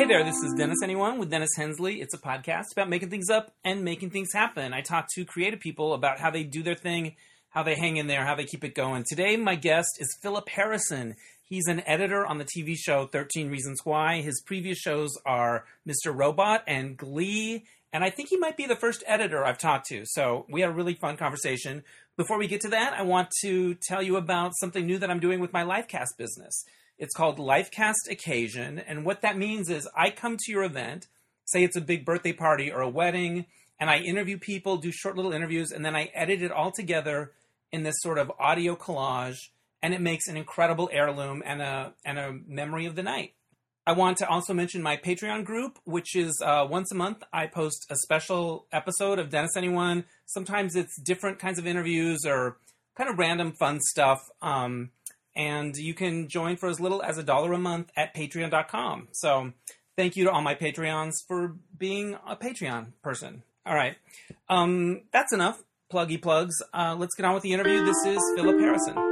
Hey there, this is Dennis Anyone with Dennis Hensley. It's a podcast about making things up and making things happen. I talk to creative people about how they do their thing, how they hang in there, how they keep it going. Today, my guest is Philip Harrison. He's an editor on the TV show 13 Reasons Why. His previous shows are Mr. Robot and Glee, and I think he might be the first editor I've talked to. So we had a really fun conversation. Before we get to that, I want to tell you about something new that I'm doing with my Livecast business. It's called Livecast Occasion, and what that means is I come to your event, say it's a big birthday party or a wedding, and I interview people, do short little interviews, and then I edit it all together in this sort of audio collage, and it makes an incredible heirloom and a and a memory of the night. I want to also mention my Patreon group, which is uh, once a month. I post a special episode of Dennis Anyone. Sometimes it's different kinds of interviews or kind of random fun stuff. Um, and you can join for as little as a dollar a month at patreon.com. So thank you to all my Patreons for being a Patreon person. All right. Um, that's enough pluggy plugs. Uh, let's get on with the interview. This is Philip Harrison.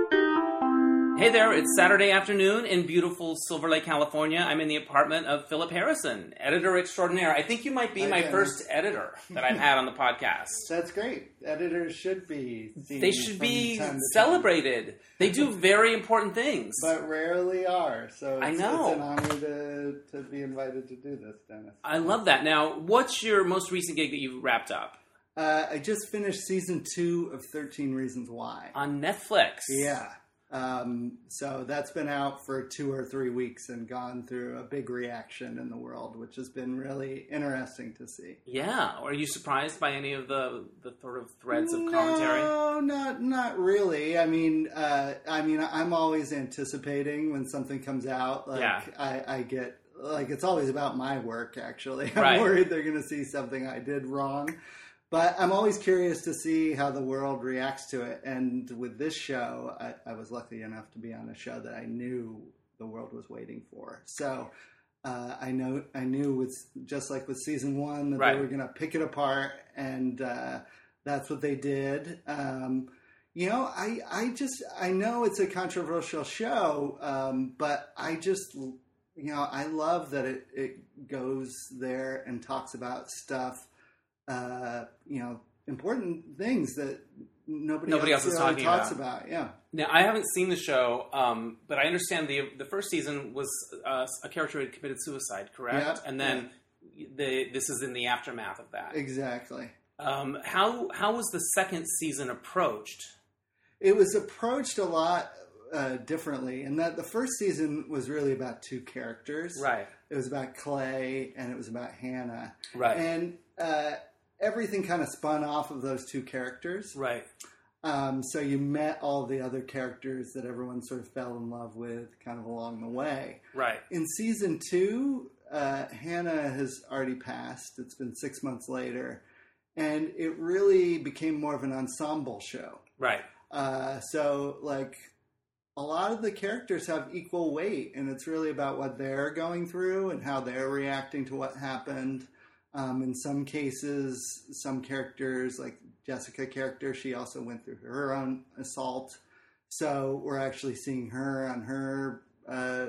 Hey there, it's Saturday afternoon in beautiful Silver Lake, California. I'm in the apartment of Philip Harrison, editor extraordinaire. I think you might be Hi, my Dennis. first editor that I've had on the podcast. That's great. Editors should be. seen They should be time to time, celebrated. They do very important things. but rarely are. So I it's, know. it's an honor to, to be invited to do this, Dennis. I love that. Now, what's your most recent gig that you wrapped up Uh, I just finished season two of Thirteen Reasons Why. on Netflix? Yeah. Um, so that's been out for two or three weeks and gone through a big reaction in the world, which has been really interesting to see. Yeah. Are you surprised by any of the the sort of threads of commentary? No, not not really. I mean, uh, I mean, I'm always anticipating when something comes out. Like Yeah. I, I get like it's always about my work. Actually, I'm Right. worried they're going to see something I did wrong. But I'm always curious to see how the world reacts to it. And with this show, I, I was lucky enough to be on a show that I knew the world was waiting for. So uh, I know I knew with just like with season one that Right. they were going to pick it apart, and uh, that's what they did. Um, you know, I I just I know it's a controversial show, um, but I just you know I love that it it goes there and talks about stuff. Uh, you know, important things that nobody Nobody else, else is talking talks about. about. Yeah. Now, I haven't seen the show, um, but I understand the the first season was uh, a character who had committed suicide, correct? Yeah, and then the this is in the aftermath of that. Exactly. Um, how how was the second season approached? It was approached a lot uh, differently, and that the first season was really about two characters. Right. It was about Clay and it was about Hannah, Right. and uh, everything kind of spun off of those two characters. right. Um, so you met all the other characters that everyone sort of fell in love with, kind of along the way. Right. In season two, uh, Hannah has already passed. It's been six months later, and it really became more of an ensemble show. Right. Uh, so like a lot of the characters have equal weight, and it's really about what they're going through and how they're reacting to what happened. Um, in some cases, some characters, like Jessica character, she also went through her own assault. So we're actually seeing her on her uh,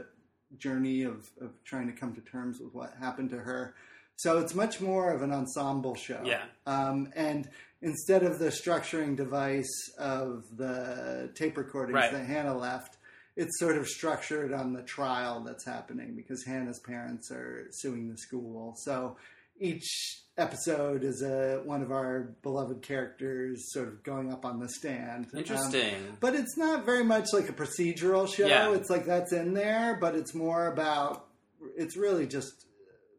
journey of, of trying to come to terms with what happened to her. So it's much more of an ensemble show. Yeah. Um, and instead of the structuring device of the tape recordings Right. that Hannah left, it's sort of structured on the trial that's happening because Hannah's parents are suing the school. So each episode is a one of our beloved characters sort of going up on the stand. Um, Interesting. but it's not very much like a procedural show. Yeah. It's like that's in there, but it's more about. It's really just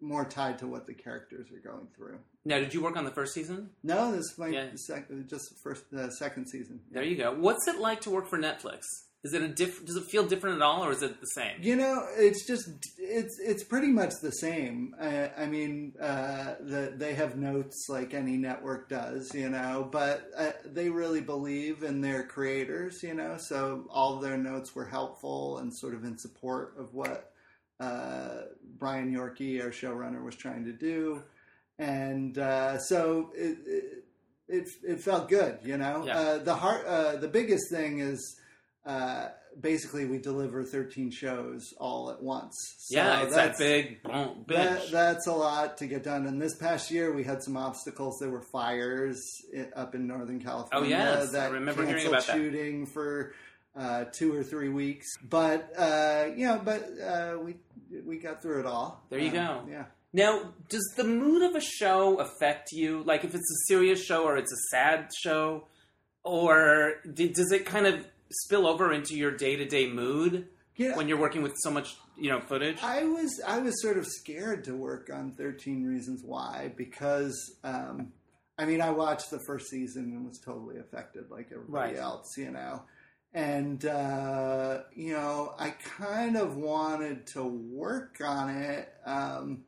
more tied to what the characters are going through. now, did you work on the first season? No, this is my Yeah. sec- just the first, the second season. There you go. What's it like to work for Netflix? Is it a diff- Does it feel different at all, or is it the same? You know, it's just it's it's pretty much the same. I, I mean, uh, the, they have notes like any network does, you know, but uh, they really believe in their creators, you know. So all their notes were helpful and sort of in support of what uh, Brian Yorkey, our showrunner, was trying to do, and uh, so it, it it it felt good, you know. Yeah. Uh, the heart, uh, the biggest thing is uh, basically we deliver 13 shows all at once. So yeah, it's that that's- big boom, that, that's a lot to get done. And this past year, we had some obstacles. There were fires up in Northern California. Oh, yes. I that remember hearing about that. shooting for uh, two or three weeks. But uh, you know, but uh, we we got through it all. There you Um, go. Yeah. Now, does the mood of a show affect you? Like, if it's a serious show or it's a sad show, or does it kind of spill over into your day to day mood Yeah. when you're working with so much, you know, footage? I was I was sort of scared to work on Thirteen Reasons Why because um, I mean I watched the first season and was totally affected like everybody Right. else, you know, and uh, you know I kind of wanted to work on it um,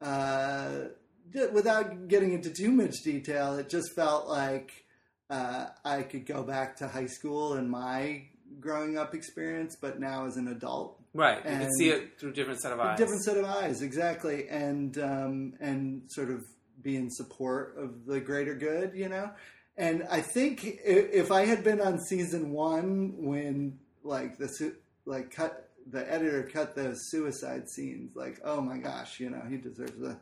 uh, d- without getting into too much detail. It just felt like uh, I could go back to high school and my growing up experience, but now as an adult right. You can and- see it through a different set of eyes. different set of eyes, exactly, and um, and sort of be in support of the greater good, you know. And I think if I had been on season one when like the su- like cut the editor cut those suicide scenes, like oh my gosh, you know he deserves a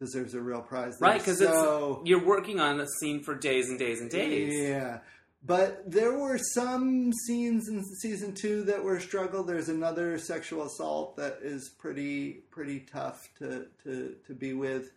deserves a real prize, right, because so, you're working on a scene for days and days and days. yeah. But there were some scenes in season two that were a struggle. There's another sexual assault that is pretty pretty tough to to, to be with.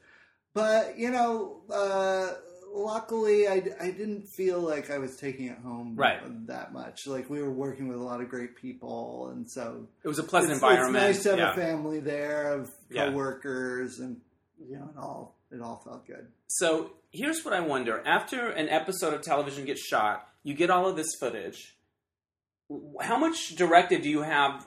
But you know, uh, luckily I, I didn't feel like I was taking it home Right. that much. Like we were working with a lot of great people, and so It was a pleasant it's, environment. It's nice to have yeah. a family there of Yeah. coworkers, and you know, it all it all felt good. So here's what I wonder: after an episode of television gets shot, you get all of this footage. How much directed do you have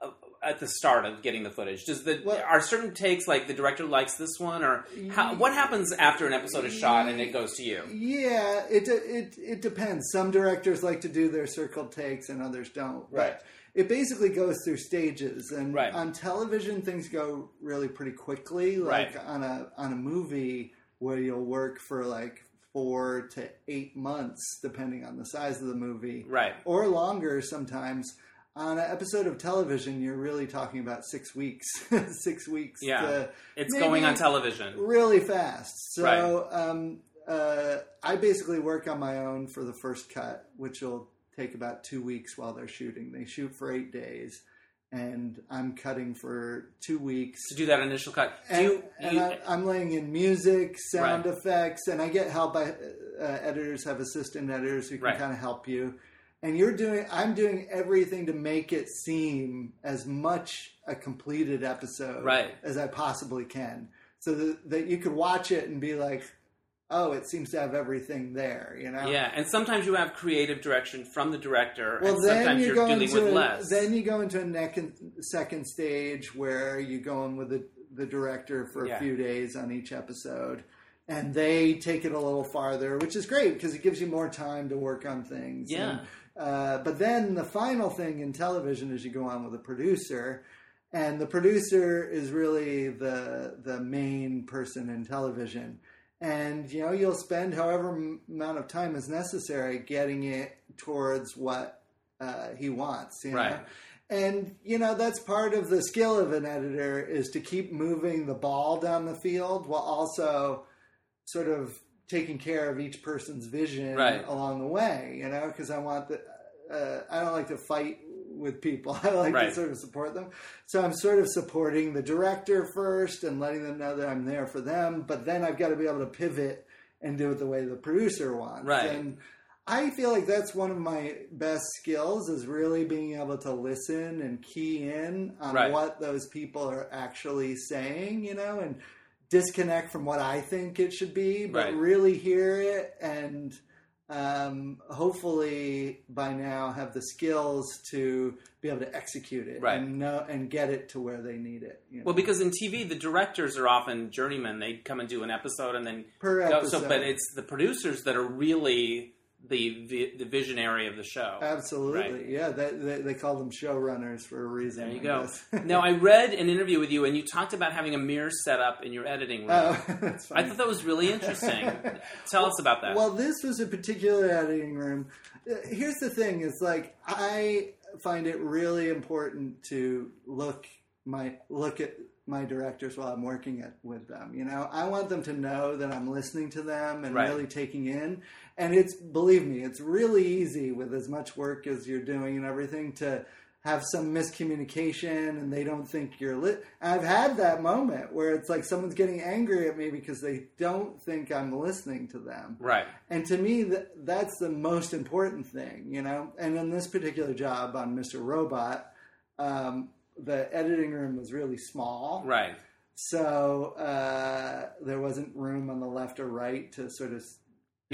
uh, at the start of getting the footage? Does the Well- are certain takes like the director likes this one, or how, what happens after an episode is shot and it goes to you? Yeah, it it it depends. Some directors like to do their circled takes, and others don't. But Right. It basically goes through stages, and Right. on television things go really pretty quickly. Like Right. on a on a movie where you'll work for like four to eight months, depending on the size of the movie, Right. or longer sometimes. On an episode of television, you're really talking about six weeks. six weeks. Yeah. to- It's going on television. really fast. So Right. um, uh, I basically work on my own for the first cut, which will take about two weeks while they're shooting. They shoot for eight days, and I'm cutting for two weeks. To do that initial cut, do And, you, and you- I, I'm laying in music, sound Right. effects, and I get help by uh, editors. Have assistant editors who can Right. kind of help you. And you're doing, I'm doing everything to make it seem as much a completed episode Right. as I possibly can, so that, that you could watch it and be like, "Oh, it seems to have everything there," you know. yeah, and sometimes you have creative direction from the director, Well, and then sometimes you you're go dealing into with a, less. then you go into a neck second stage where you go in with the, the director for Yeah. a few days on each episode, and they take it a little farther, which is great because it gives you more time to work on things. Yeah. And, uh, but then the final thing in television is you go on with a producer, and the producer is really the the main person in television. And you know you'll spend however m- amount of time is necessary getting it towards what uh, he wants. You know? Right. And you know that's part of the skill of an editor is to keep moving the ball down the field while also sort of taking care of each person's vision Right. along the way. You know, because I want the uh, I don't like to fight with people. I like Right. to sort of support them. So I'm sort of supporting the director first and letting them know that I'm there for them. But then I've got to be able to pivot and do it the way the producer wants. Right. And I feel like that's one of my best skills is really being able to listen and key in on Right. what those people are actually saying, you know, and disconnect from what I think it should be, but Right. really hear it and um, hopefully by now have the skills to be able to execute it Right. and know and get it to where they need it. You know, Well, because in TV, the directors are often journeymen. They come and do an episode and then per go. episode. So, but it's the producers that are really the the, the visionary of the show. Absolutely, Right. yeah. They, they they call them showrunners for a reason. There you I go. now I read an interview with you, and you talked about having a mirror set up in your editing room. oh, that's I thought that was really interesting. Tell us about that. Well, this was a particular editing room. Uh, Here's the thing: is like I find it really important to look my look at my directors while I'm working at, with them. You know, I want them to know that I'm listening to them and Right. really taking in. And it's believe me, it's really easy with as much work as you're doing and everything to have some miscommunication and they don't think you're lit. I've had that moment where it's like someone's getting angry at me because they don't think I'm listening to them. right. And to me, that, that's the most important thing, you know. And in this particular job on Mr. Robot, um, the editing room was really small, Right. so uh, there wasn't room on the left or right to sort of.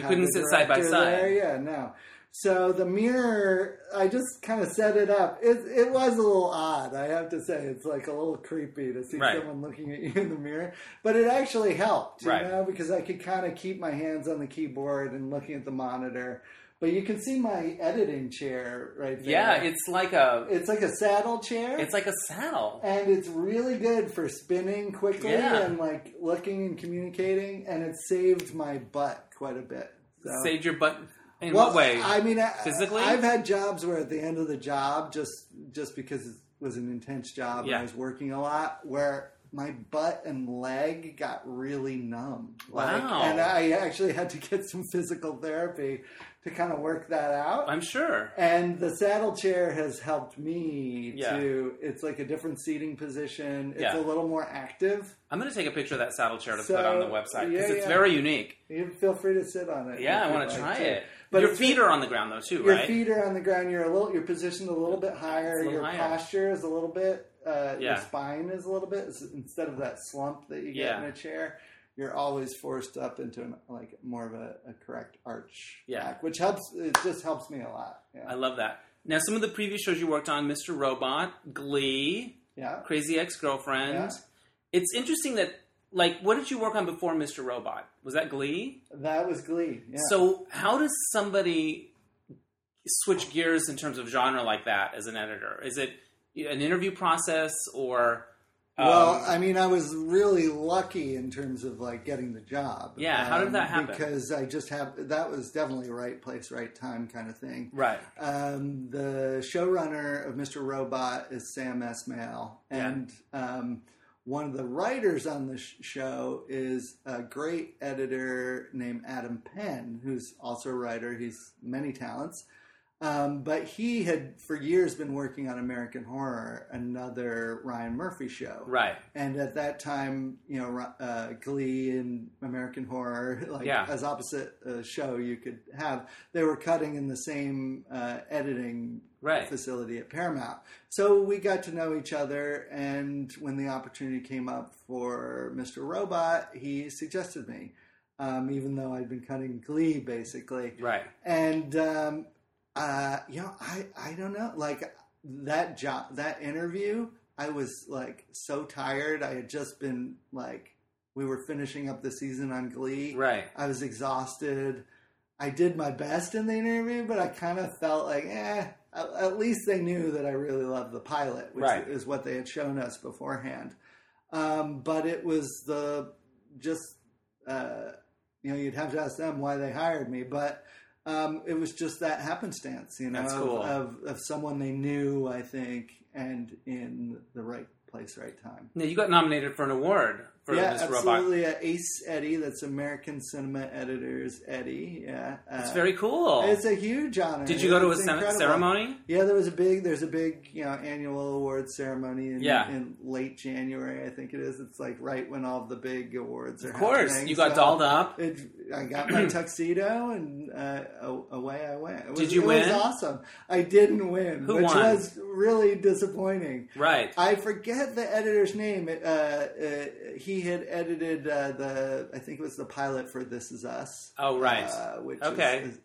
You couldn't sit side by side. There. Yeah, no. So the mirror, I just kind of set it up. It it was a little odd, I have to say. It's like a little creepy to see Right. someone looking at you in the mirror, but it actually helped, you Right. know, because I could kind of keep my hands on the keyboard and looking at the monitor. But you can see my editing chair right there. Yeah, it's like a it's like a saddle chair. it's like a saddle. and it's really good for spinning quickly Yeah. and like looking and communicating, and it saved my butt quite a bit. So. Saved your butt in well, what way? I mean, I, Physically? I've had jobs where at the end of the job, just just because it was an intense job and I was working a lot, where my butt and leg got really numb. Like, Wow. and I actually had to get some physical therapy to kind of work that out. I'm sure. And the saddle chair has helped me Yeah. to. It's like a different seating position. It's Yeah. a little more active. I'm going to take a picture of that saddle chair to So, put on the website because yeah, it's yeah. very unique. You feel free to sit on it. Yeah, I want to like try it. But your feet are on the ground though too, Your right? feet are on the ground. You're a little. You're positioned a little bit higher. Little your higher. posture is a little bit. Uh, Your spine is a little bit instead of that slump that you get Yeah. in a chair. You're always forced up into an, like more of a, a correct arch Yeah. back, which helps. It just helps me a lot. I love that. Now, some of the previous shows you worked on, Mr. Robot, Glee, yeah. Crazy Ex-Girlfriend. Yeah. It's interesting that, like, what did you work on before Mr. Robot? Was that Glee? That was Glee. Yeah. So, how does somebody switch gears in terms of genre like that as an editor? Is it an interview process or? Um, Well, I mean, I was really lucky in terms of like getting the job. Um, Yeah, how did that happen? Because I just have that was definitely a right place, right time kind of thing. right. Um, the showrunner of Mr. Robot is Sam Esmail, Yeah. and um, one of the writers on the show is a great editor named Adam Penn, who's also a writer. He's many talents. Um, but he had for years been working on American Horror, another Ryan Murphy show. Right. And at that time, you know, uh, Glee and American Horror, like Yeah. as opposite uh, show you could have, they were cutting in the same uh, editing Right. facility at Paramount. So we got to know each other, and when the opportunity came up for Mr. Robot, he suggested me, um, even though I'd been cutting Glee basically. Right. And um, uh, you know, I I don't know, like that job, that interview. I was like so tired. I had just been like, we were finishing up the season on Glee. Right. I was exhausted. I did my best in the interview, but I kind of felt like, eh. At, least they knew that I really loved the pilot, which Right. is what they had shown us beforehand. Um, but it was the just uh, you know you'd have to ask them why they hired me, but um, it was just that happenstance, you know, That's of, of of someone they knew, I think, and in the right place, right time. Now, you got nominated for an award for yeah, robot. absolutely. Uh, Ace Eddie, that's American Cinema Editors Eddie. Yeah, uh, It's very cool. It's a huge honor. Did you go to a It's cem- incredible. ceremony? Yeah, there was a big. There's a big, you know, annual awards ceremony in, Yeah. in late January. I think it is. It's like right when all the big awards are. Of course. happening. You got So dolled up. It, I got my tuxedo and uh, away I went. It was, Did you it win? Was awesome. I didn't win, Who which won? was really disappointing. Right. I forget the editor's name. Uh, uh, he had edited uh, the, I think it was the pilot for This Is Us. Oh, right. Uh, which Okay. is, is,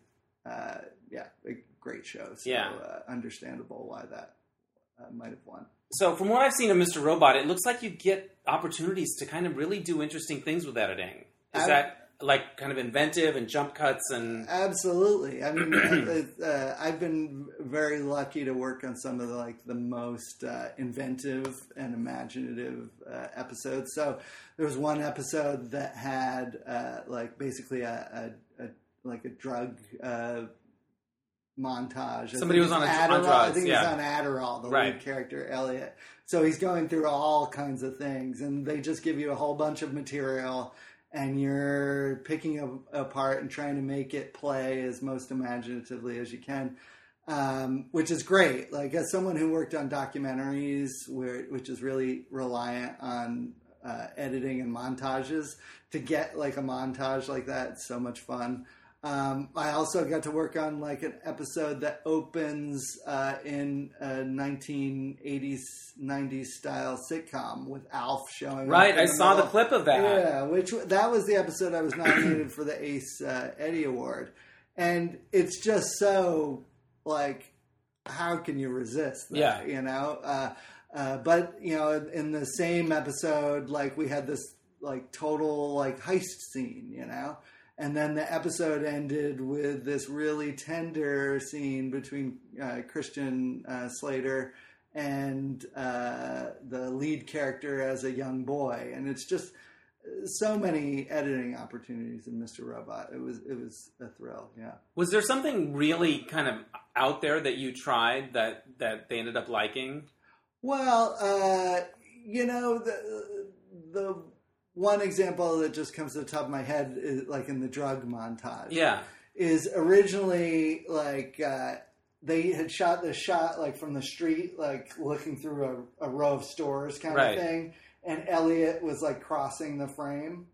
uh, yeah, a great show. So Yeah. uh, understandable why that uh, might have won. So, from what I've seen of Mr. Robot, it looks like you get opportunities to kind of really do interesting things with editing. Is I- that like kind of inventive and jump cuts and Absolutely. I mean, uh, uh, I've been very lucky to work on some of the, like the most uh, inventive and imaginative uh, episodes. So there was one episode that had uh, like basically a, a, a like a drug uh, montage. I Somebody was on a- on Adderall. I think yeah. he's on Adderall, the Right. lead character Elliot. So he's going through all kinds of things, and they just give you a whole bunch of material, and you're picking it apart and trying to make it play as most imaginatively as you can. Um, which is great. Like as someone who worked on documentaries, where which is really reliant on uh, editing and montages, to get like a montage like that, so much fun. Um, I also got to work on like an episode that opens uh, in a 1980s 90s style sitcom with Alf showing right. I saw the clip of that. Yeah, which that was the episode I was nominated for the Ace uh, Eddie Award, and it's just so like, how can you resist? That, Yeah. you know. Uh, uh, but you know, in, in the same episode, like we had this like total like heist scene, you know. And then the episode ended with this really tender scene between uh, Christian uh, Slater and uh, the lead character as a young boy, and it's just so many editing opportunities in Mr. Robot. It was it was a thrill. Yeah. Was there something really kind of out there that you tried that that they ended up liking? Well, uh, you know the the one example that just comes to the top of my head is like in the drug montage. Yeah. is originally like uh, they had shot this shot like from the street, like looking through a, a row of stores kind Right. of thing, and Elliot was like crossing the frame.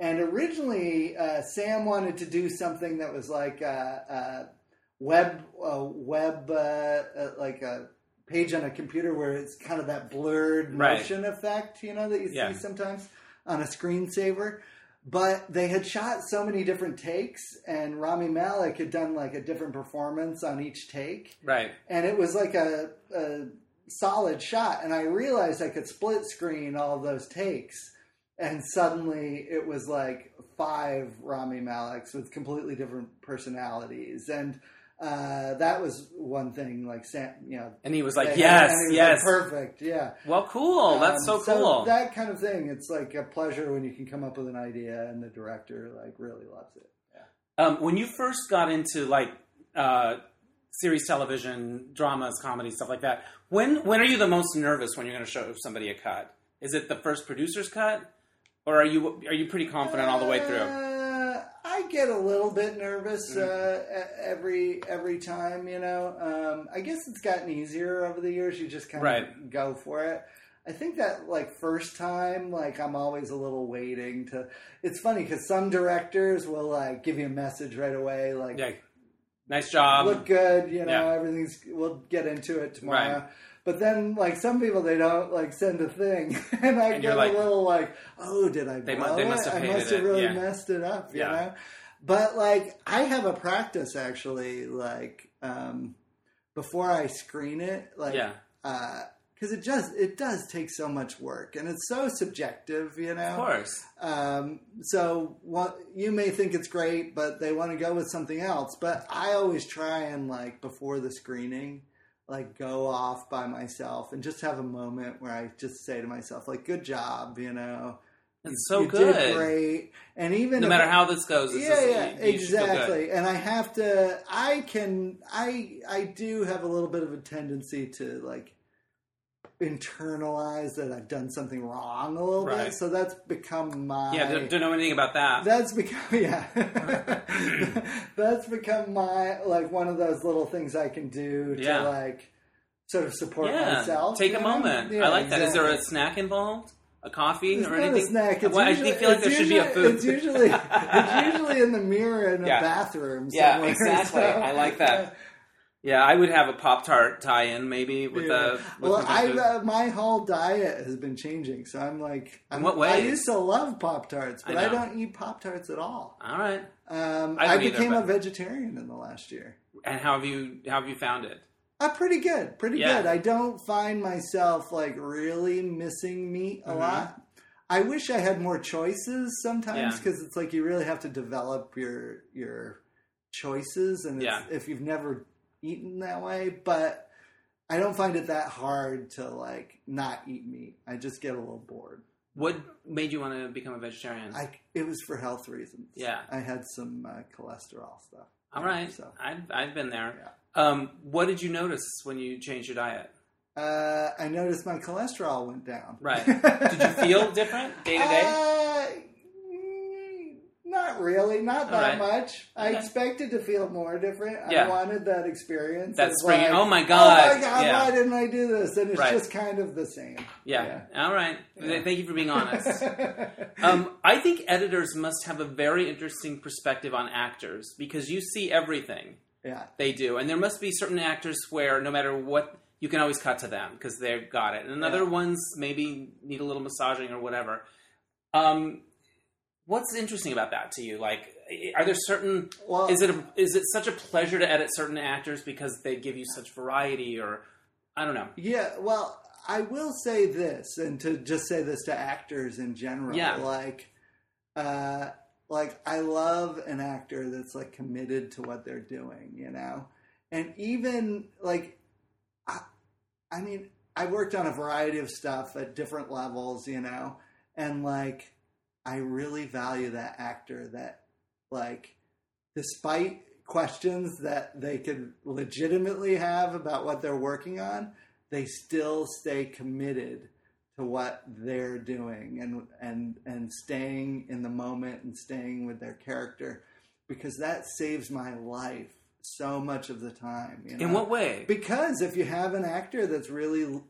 And originally, uh, Sam wanted to do something that was like a, a web, a web, uh, uh, like a page on a computer where it's kind of that blurred Right. motion effect, you know, that you Yeah. see sometimes on a screensaver. But they had shot so many different takes, and Rami Malek had done like a different performance on each take Right. and it was like a, a solid shot and i realized i could split screen all those takes and suddenly it was like five rami Maleks with completely different personalities and uh, that was one thing like Sam, you know And he was like, "Yes, was yes." like, perfect yeah Well, cool. That's Um, so cool. that kind of thing it's like a pleasure when you can come up with an idea and the director like really loves it Um, when you first got into like uh, series television, dramas, comedy, stuff like that, when when are you the most nervous when you're going to show somebody a cut? Is it the first producer's cut, or are you are you pretty confident all the way through? I get a little bit nervous Mm. uh, every every time. You know, um, I guess it's gotten easier over the years. You just kind of Right. go for it. I think that like first time, like I'm always a little waiting to. It's funny because some directors will like give you a message right away, like Yeah, nice job. look good, you know, yeah. everything's. We'll get into it tomorrow. Right. But then, like some people, they don't like send a thing, and I And get like- a little like, "Oh, did I They mu- they it? must have I must have it, really yeah. messed it up." You Yeah. know. But like, I have a practice actually, like um, before I screen it, like, yeah, because it just it does take so much work, and it's so subjective, you know. of course. Um, so what you may think it's great, but they want to go with something else. But I always try and like before the screening, like go off by myself and just have a moment where I just say to myself, like, "Good job," you know. It's so you good. Did great, and even No if- matter how this goes, it's yeah, just, yeah, you- you exactly. And I have to. I can. I I do have a little bit of a tendency to like internalize that I've done something wrong a little Right. bit. So that's become my. Yeah, don't, don't know anything about that. That's become yeah. that's become my like one of those little things I can do to Yeah. like sort of support yeah, myself. take a know? moment. Yeah, I like that. Is there a snack involved? A coffee It's or anything? a snack. It's Well, usually, I feel like there should be a food. It's usually it's usually in the mirror in a Yeah. bathroom. Yeah, exactly. so- I like that. Yeah, I would have a Pop Tart tie-in maybe with Yeah. the. With well, I uh, my whole diet has been changing, so I'm like, I'm, what I used to love Pop Tarts, but I I, don't eat Pop Tarts at all. All right. Um, I I, either, became but- a vegetarian in the last year. And how have you how have you found it? Uh, pretty good, pretty Yeah. good. I don't find myself like really missing meat a Mhm. lot. I wish I had more choices sometimes Yeah. because it's like you really have to develop your your choices, and it's, Yeah. if you've never eaten that way, but I don't find it that hard to like not eat meat. I just get a little bored. What made you want to become a vegetarian? I it was for health reasons. Yeah. I had some uh, cholesterol stuff. All right, So I've I've been there. Yeah. Um, what did you notice when you changed your diet? uh, I noticed my cholesterol went down. Right. Did you feel different day to day? Not really, not that right. much. I Okay. expected to feel more different. Yeah. I wanted that experience. That of spring- like, oh my God, Oh my god! yeah. Why didn't I do this? And it's Right. just kind of the same. Yeah. All right. Yeah. Thank you for being honest. um, I think editors must have a very interesting perspective on actors because you see everything yeah. they do, and there must be certain actors where no matter what, you can always cut to them because they've got it, and other Yeah. ones maybe need a little massaging or whatever. Um, what's interesting about that to you? Like, are there certain Well, is it a, is it such a pleasure to edit certain actors because they give you such variety, or I don't know. Yeah, well, I will say this, and to just say this to actors in general, Yeah. like, uh, like I love an actor that's like committed to what they're doing, you know, and even like, I, I mean, I worked on a variety of stuff at different levels, you know, and like, I really value that actor that, like, despite questions that they could legitimately have about what they're working on, they still stay committed to what they're doing and and and staying in the moment and staying with their character because that saves my life so much of the time. You know? In what way? Because if you have an actor that's really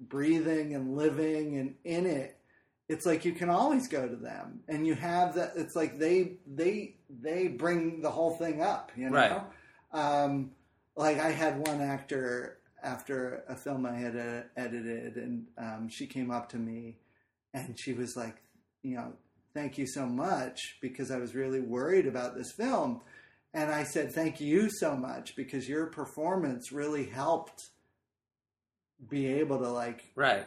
breathing and living and in it, it's like you can always go to them, and you have that. It's like they they they bring the whole thing up, you know. Right. Um, like I had one actor after a film I had uh, edited, and um, she came up to me, and she was like, you know, thank you so much because I was really worried about this film. And I said, thank you so much because your performance really helped be able to like right.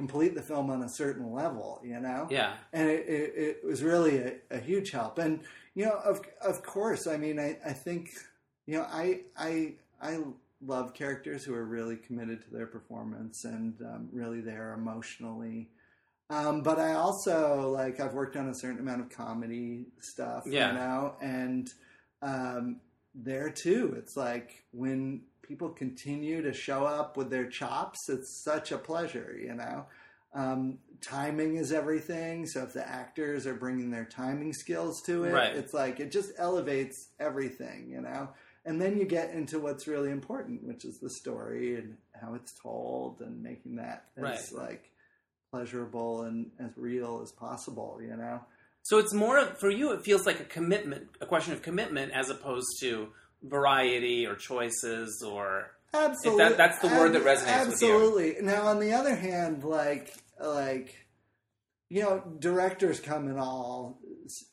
Complete the film on a certain level, you know? Yeah. And it, it, it was really a, a huge help. And, you know, of, of course, I mean, I, I think, you know, I, I, I love characters who are really committed to their performance and um, really there emotionally. Um, but I also like I've worked on a certain amount of comedy stuff, Yeah. you know, and um, there too, it's like when people continue to show up with their chops, it's such a pleasure, you know. Um, timing is everything, so if the actors are bringing their timing skills to it, Right. it's like it just elevates everything, you know. And then you get into what's really important, which is the story and how it's told, and making that as Right. like pleasurable and as real as possible, you know. So it's more of- for you. It feels like a commitment, a question of commitment, as opposed to variety or choices or Absolutely, that's the word that resonates with you. Absolutely. Now, on the other hand, like like you know, directors come in all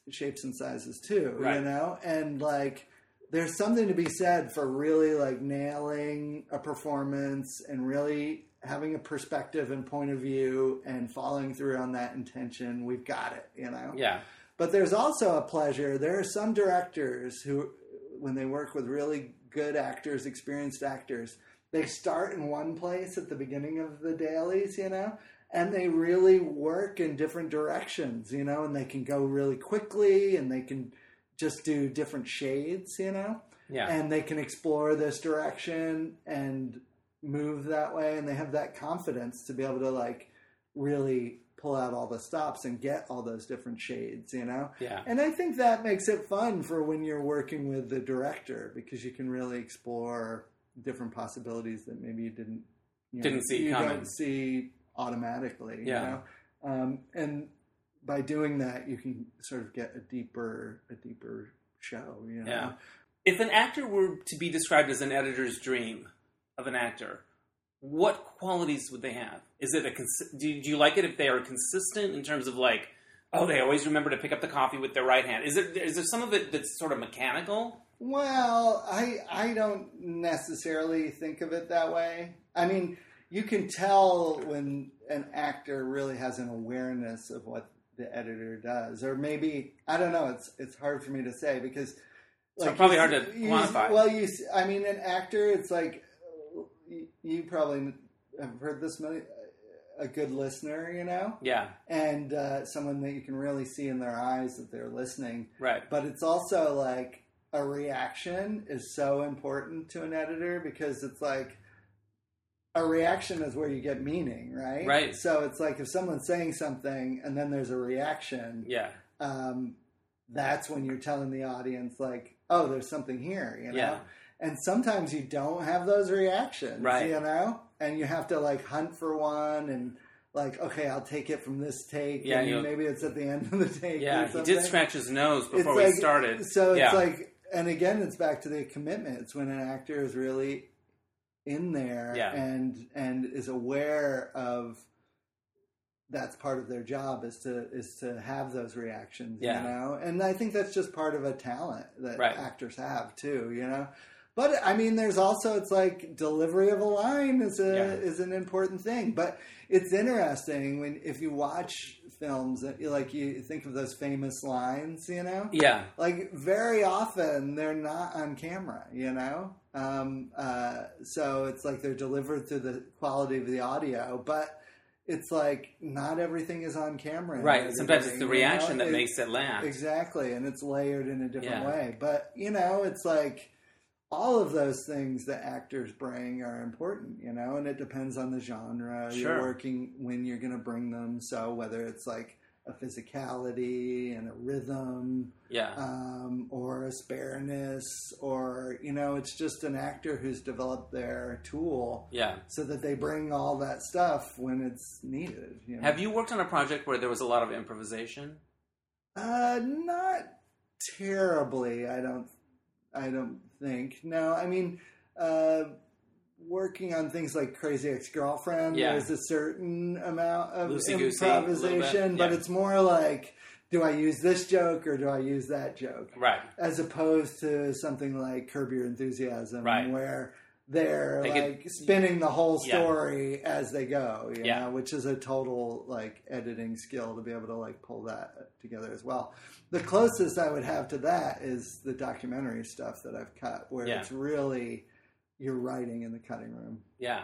shapes and sizes too. Right. You know, and like there's something to be said for really like nailing a performance and really having a perspective and point of view and following through on that intention. We've got it. You know. yeah, But there's also a pleasure. There are some directors who, when they work with really good actors, experienced actors, they start in one place at the beginning of the dailies, you know, and they really work in different directions, you know, and they can go really quickly and they can just do different shades, you know, yeah, and they can explore this direction and move that way and they have that confidence to be able to like really pull out all the stops and get all those different shades you know yeah. and i think that makes it fun for when you're working with the director because you can really explore different possibilities that maybe you didn't you Didn't see you coming. don't see automatically Yeah. you know um, and by doing that you can sort of get a deeper a deeper show you know Yeah. If an actor were to be described as an editor's dream of an actor, what qualities would they have? Is it a cons- do, you, do you like it if they are consistent in terms of like, oh, they always remember to pick up the coffee with their right hand? Is there is there some of it that's sort of mechanical? Well, I I don't necessarily think of it that way. I mean, you can tell when an actor really has an awareness of what the editor does, or maybe I don't know. It's it's hard for me to say because So probably you- hard to you- quantify. Well, you, I mean, an actor, it's like you, probably have heard this many. A good listener, you know, Yeah, and uh, someone that you can really see in their eyes that they're listening. right. But it's also like a reaction is so important to an editor because it's like a reaction is where you get meaning, right? Right. So it's like if someone's saying something and then there's a reaction, Yeah, um, that's when you're telling the audience like, oh, there's something here, you know. Yeah. And sometimes you don't have those reactions, Right. You know, and you have to like hunt for one and. Like okay, I'll take it from this take. Yeah, and maybe it's at the end of the take. yeah. He did scratch his nose before we started. So it's Yeah. like, and again, it's back to the commitment. It's when an actor is really in there Yeah. and and is aware of that's part of their job is to is to have those reactions. Yeah. You know, and I think that's just part of a talent that Right. actors have too. You know. But I mean, there's also it's like delivery of a line is a Yeah. is an important thing. But it's interesting when if you watch films, that you like you think of those famous lines, you know, yeah, like very often they're not on camera, you know. Um, uh, so it's like they're delivered through the quality of the audio, but it's like not everything is on camera. right. Sometimes it's the doing, you know? reaction that It- makes it land. exactly, and it's layered in a different Yeah. way. But you know, it's like all of those things that actors bring are important, you know, and it depends on the genre Sure. you're working when you're going to bring them. So whether it's like a physicality and a rhythm, Yeah, um, or a spareness, or you know, it's just an actor who's developed their tool yeah. so that they bring all that stuff when it's needed. You know? Have you worked on a project where there was a lot of improvisation? Uh, not terribly. I don't. I don't think. No, I mean, uh, working on things like Crazy Ex Girlfriend, Yeah. there's a certain amount of Loosey-goosey, a bit, improvisation, but it's more like, do I use this joke or do I use that joke? Right. As opposed to something like Curb Your Enthusiasm, Right. where they're They like could- spinning the whole Yeah. story as they go, you Yeah. know, which is a total like editing skill to be able to like pull that together as well. The closest I would have to that is the documentary stuff that I've cut, where Yeah. it's really you're writing in the cutting room. Yeah.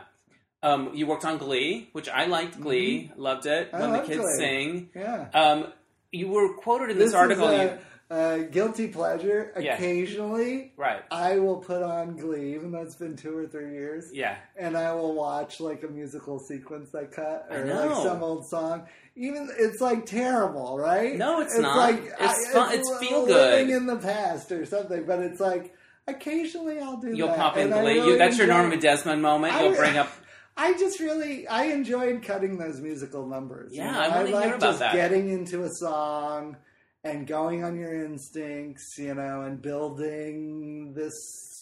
Um, you worked on Glee, which I liked Glee, loved it. Mm-hmm. I when the kids Glee. sing. Yeah. Um, you were quoted in this, This article. is you, a guilty pleasure. Yeah. Occasionally, right. I will put on Glee, even though it's been two or three years. Yeah. and I will watch like a musical sequence I cut I or know. like some old song. Even it's like terrible, right? No, it's not. It's fun- it's li- feel living good. in the past or something. But it's like occasionally I'll do. You'll that, pop in and Glee. really you, that's your Norma Desmond moment. I- You'll bring up. I just really I enjoyed cutting those musical numbers. you Yeah, know? I wanna like just that. getting into a song and going on your instincts, you know, and building this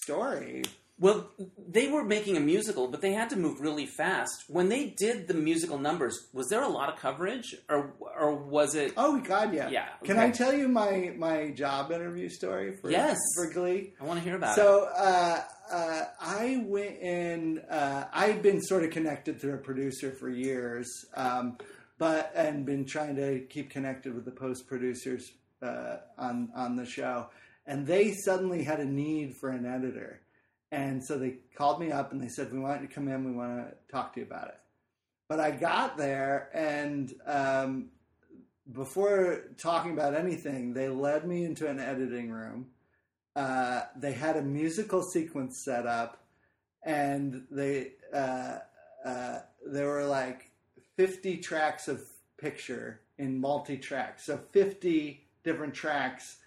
story. Well, they were making a musical, but they had to move really fast. When they did the musical numbers, was there a lot of coverage, or or was it? Oh God, yeah. Yeah, Can okay. I tell you my my job interview story for Yes. for Glee? I want to hear about it. So uh, uh, I went in. Uh, I've been sort of connected through a producer for years, um, but and been trying to keep connected with the post producers uh, on on the show. And they suddenly had a need for an editor, and so they called me up and they said, "We want you to come in. We want to talk to you about it." But I got there and. Um, before talking about anything, they led me into an editing room. Uh, they had a musical sequence set up, and they uh, uh, there were like fifty tracks of picture in multi-track, so fifty different tracks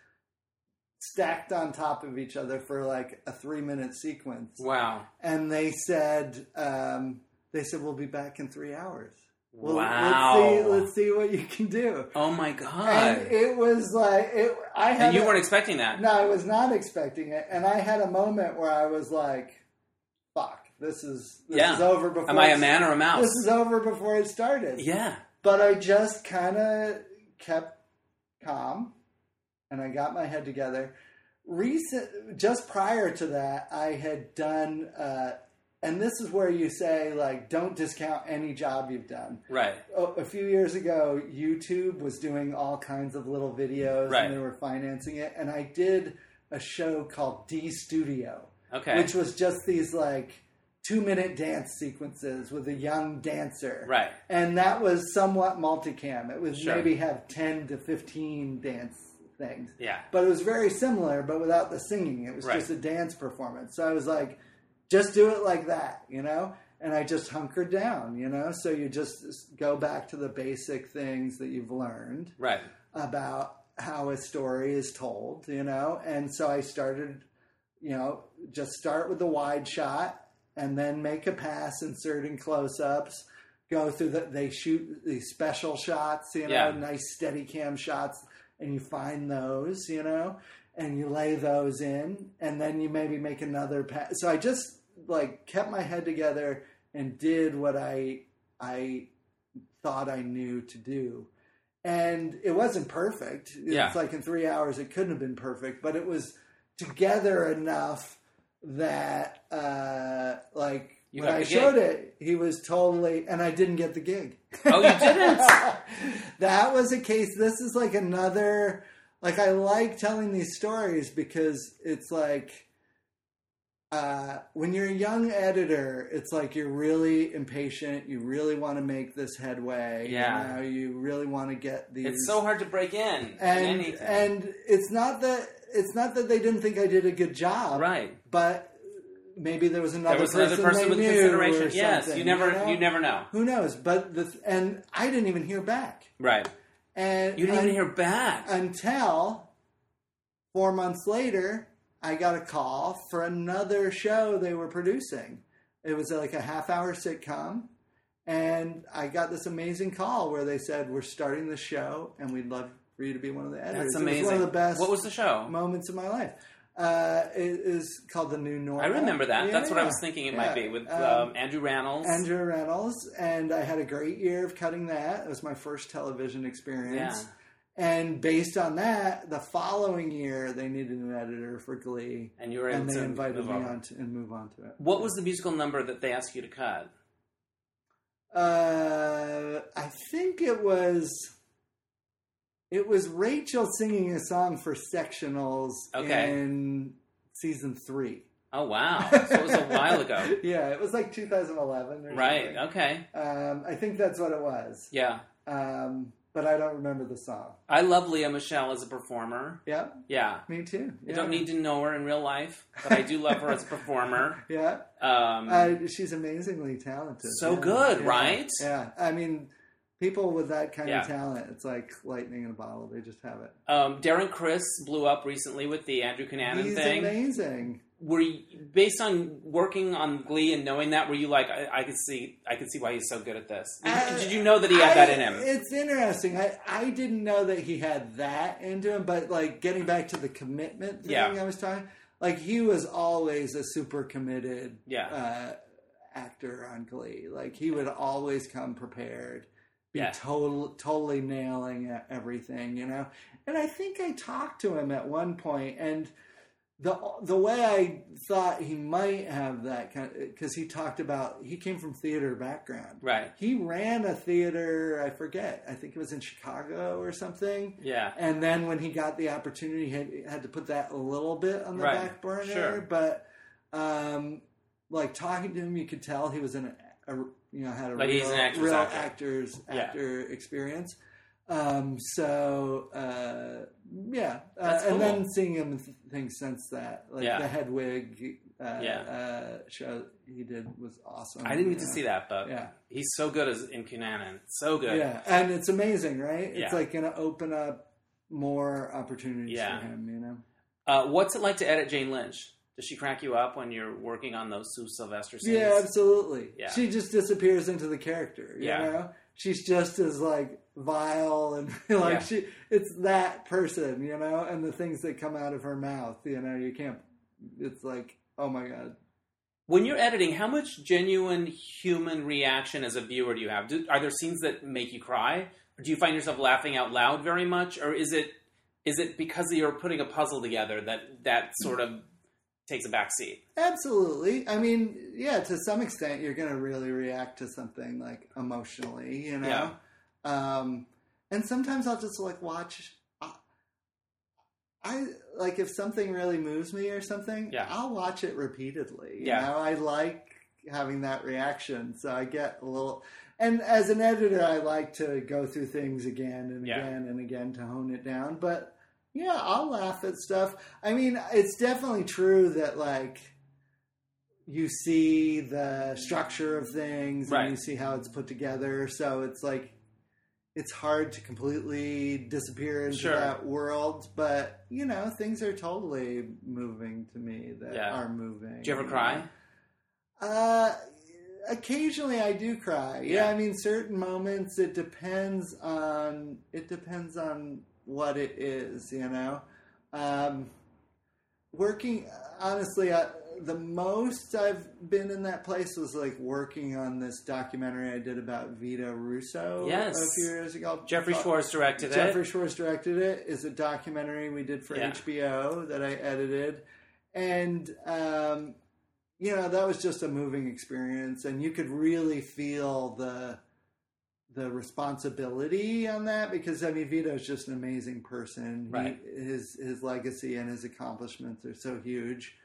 stacked on top of each other for like a three-minute sequence. wow, And they said, um, they said we'll be back in three hours. Well, wow. Let's see, let's see what you can do. oh my god! And it was like it. I had. And you a- weren't expecting that. No, I was not expecting it, and I had a moment where I was like, "Fuck, this is this Yeah. is over before." Am I a man or a mouse? This is over before it started. yeah. But I just kind of kept calm, and I got my head together. Recent, just prior to that, I had done uh, and this is where you say like don't discount any job you've done. Right. A, a few years ago, YouTube was doing all kinds of little videos, Right. and they were financing it. And I did a show called D Studio, Okay. which was just these like two minute dance sequences with a young dancer. right. And that was somewhat multicam. It was Sure. maybe have 10 to 15 dance things. Yeah. But it was very similar, but without the singing. It was Right. just a dance performance. So I was like, just do it like that, you know? And I just hunkered down, you know? So you just go back to the basic things that you've learned Right. about how a story is told, you know? And so I started, you know, just start with the wide shot and then make a pass, inserting close ups, go through the, they shoot these special shots, you know, Yeah. nice Steadicam shots, and you find those, you know, and you lay those in, and then you maybe make another pass. So I just like kept my head together and did what I, I thought I knew to do and it wasn't perfect. It's Yeah. like in three hours, it couldn't have been perfect, but it was together enough that, uh, like, You when I showed it, he was totally, and I didn't get the gig. Oh, you didn't? that was a case. This is like another, like, I like telling these stories because it's like, uh, when you're a young editor, it's like you're really impatient. You really want to make this headway. Yeah. You, know, you really want to get these. It's so hard to break in. in and anything. and it's not that it's not that they didn't think I did a good job, right. But maybe there was another There was person, another person they with knew consideration. Yes. You never. know? You never know. Who knows? But the and I didn't even hear back. Right. And You didn't un- even hear back. until four months later, I got a call for another show they were producing. It was like a half hour sitcom. And I got this amazing call where they said, We're starting the show and we'd love for you to be one of the editors. That's It amazing. was one of the best What was the show? moments of my life. Uh, it is called The New Normal. I remember that. Yeah, That's what I was thinking it Yeah. might be with Um, um, Andrew Rannells. Andrew Rannells, and I had a great year of cutting that. It was my first television experience. Yeah. And based on that, the following year they needed an editor for Glee, and you were able and they invited me over. on to, and move on to it. What was the musical number that they asked you to cut? Uh, I think it was. It was Rachel singing a song for sectionals Okay. in season three. Oh wow! So it was a while ago. yeah, it was like 2011 or Right. something. Okay. Um, I think that's what it was. Yeah. Um, but I don't remember the song. I love Lea Michele as a performer. Yeah, Yeah. me too. I don't need to know her in real life, but I do love her as a performer. Yeah, Um, uh, she's amazingly talented. So Yeah, good, yeah, right? Yeah, I mean, people with that kind Yeah. of talent, it's like lightning in a bottle. They just have it. um, Darren Criss blew up recently with the Andrew Cunanan He's thing. amazing. Were you, based on working on Glee and knowing that, were you like, I, I could see, I could see why he's so good at this? Did, Uh, did you know that he had that in him? It's interesting. I, I didn't know that he had that into him, but like getting back to the commitment thing Yeah. I was talking, like he was always a super committed Yeah. uh, actor on Glee. Like he would always come prepared, be Yeah. total, totally nailing everything, you know. And I think I talked to him at one point, and the the way I thought he might have that kind because he talked about he came from theater background. Right. He ran a theater, I forget, I think it was in Chicago or something. Yeah. And then when he got the opportunity, he had, had to put that a little bit on the Right. back burner. Sure. But um, like talking to him, you could tell he was in a, a you know had a Like real, he's an actor's real actor. actor's Yeah. experience. Um, so uh, yeah, uh, cool. and then seeing him in th- things since that, like Yeah. the Hedwig uh, Yeah. uh, show he did was awesome. I didn't get to see that, but Yeah. he's so good as in Cunanan. So good. Yeah, and it's amazing, right? It's Yeah. like going to open up more opportunities for him, you know. Uh, what's it like to edit Jane Lynch? Does she crack you up when you're working on those Sue Sylvester scenes? Yeah, absolutely. Yeah. She just disappears into the character, you Yeah. know? She's just as like vile and like Yeah. she it's that person, you know, and the things that come out of her mouth, you know, you can't it's like, oh my god. When you're editing, how much genuine human reaction as a viewer do you have? Do, are there scenes that make you cry? Or do you find yourself laughing out loud very much? Or is it is it because you're putting a puzzle together that that sort of takes a back seat. Absolutely. I mean, yeah, to some extent, you're going to really react to something like emotionally, you know. Um, and sometimes I'll just like watch. I, I like if something really moves me or something. Yeah. I'll watch it repeatedly. You Yeah. know, I like having that reaction, so I get a little. And as an editor, I like to go through things again and Yeah. again and again to hone it down. But yeah, I'll laugh at stuff. I mean, it's definitely true that like you see the structure of things Right. and you see how it's put together. So it's like it's hard to completely disappear into Sure. that world, but you know, things are totally moving to me that Yeah. are moving. Do you ever cry? Uh, occasionally I do cry. Yeah. Yeah. I mean, certain moments. It depends on. It depends on what it is. You know, um, working honestly. Uh, the most I've been in that place was like working on this documentary I did about Vito Russo Yes. a few years ago. Jeffrey Schwartz directed Jeffrey it. Jeffrey Schwartz directed it. Is a documentary we did for Yeah. HBO that I edited, and um, you know that was just a moving experience, and you could really feel the the responsibility on that because I mean Vito is just an amazing person. Right. He, his his legacy and his accomplishments are so huge.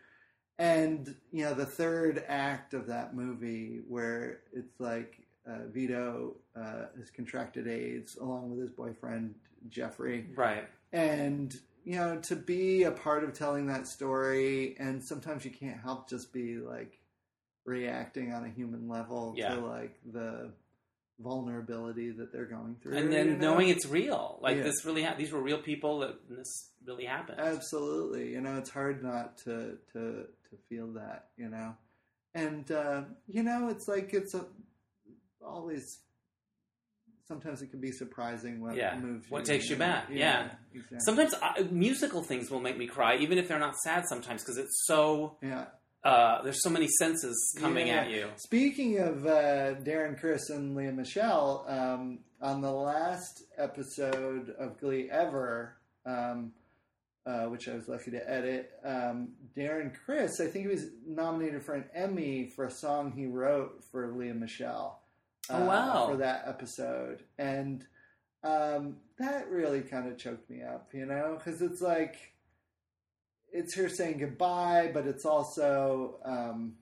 And you know the third act of that movie, where it's like uh, Vito uh, has contracted AIDS along with his boyfriend Jeffrey, Right. and you know to be a part of telling that story, and sometimes you can't help just be like reacting on a human level Yeah. to like the vulnerability that they're going through, And then you know? knowing it's real, like Yeah. this really, ha- these were real people that this really happened. Absolutely. You know, it's hard not to to to feel that, you know. And uh, you know, it's like it's a, always sometimes it can be surprising what Yeah. moves What you. takes you back, yeah. Exactly. Sometimes I, musical things will make me cry, even if they're not sad. Sometimes because it's so yeah. Uh, there's so many senses coming Yeah. at you. Speaking of uh, Darren Criss and Lea Michele, um, on the last episode of Glee ever, um, uh, which I was lucky to edit, um, Darren Criss, I think he was nominated for an Emmy for a song he wrote for Lea Michele. uh, Oh, wow. For that episode, and um, that really kind of choked me up, you know, because it's like it's her saying goodbye, but it's also, um,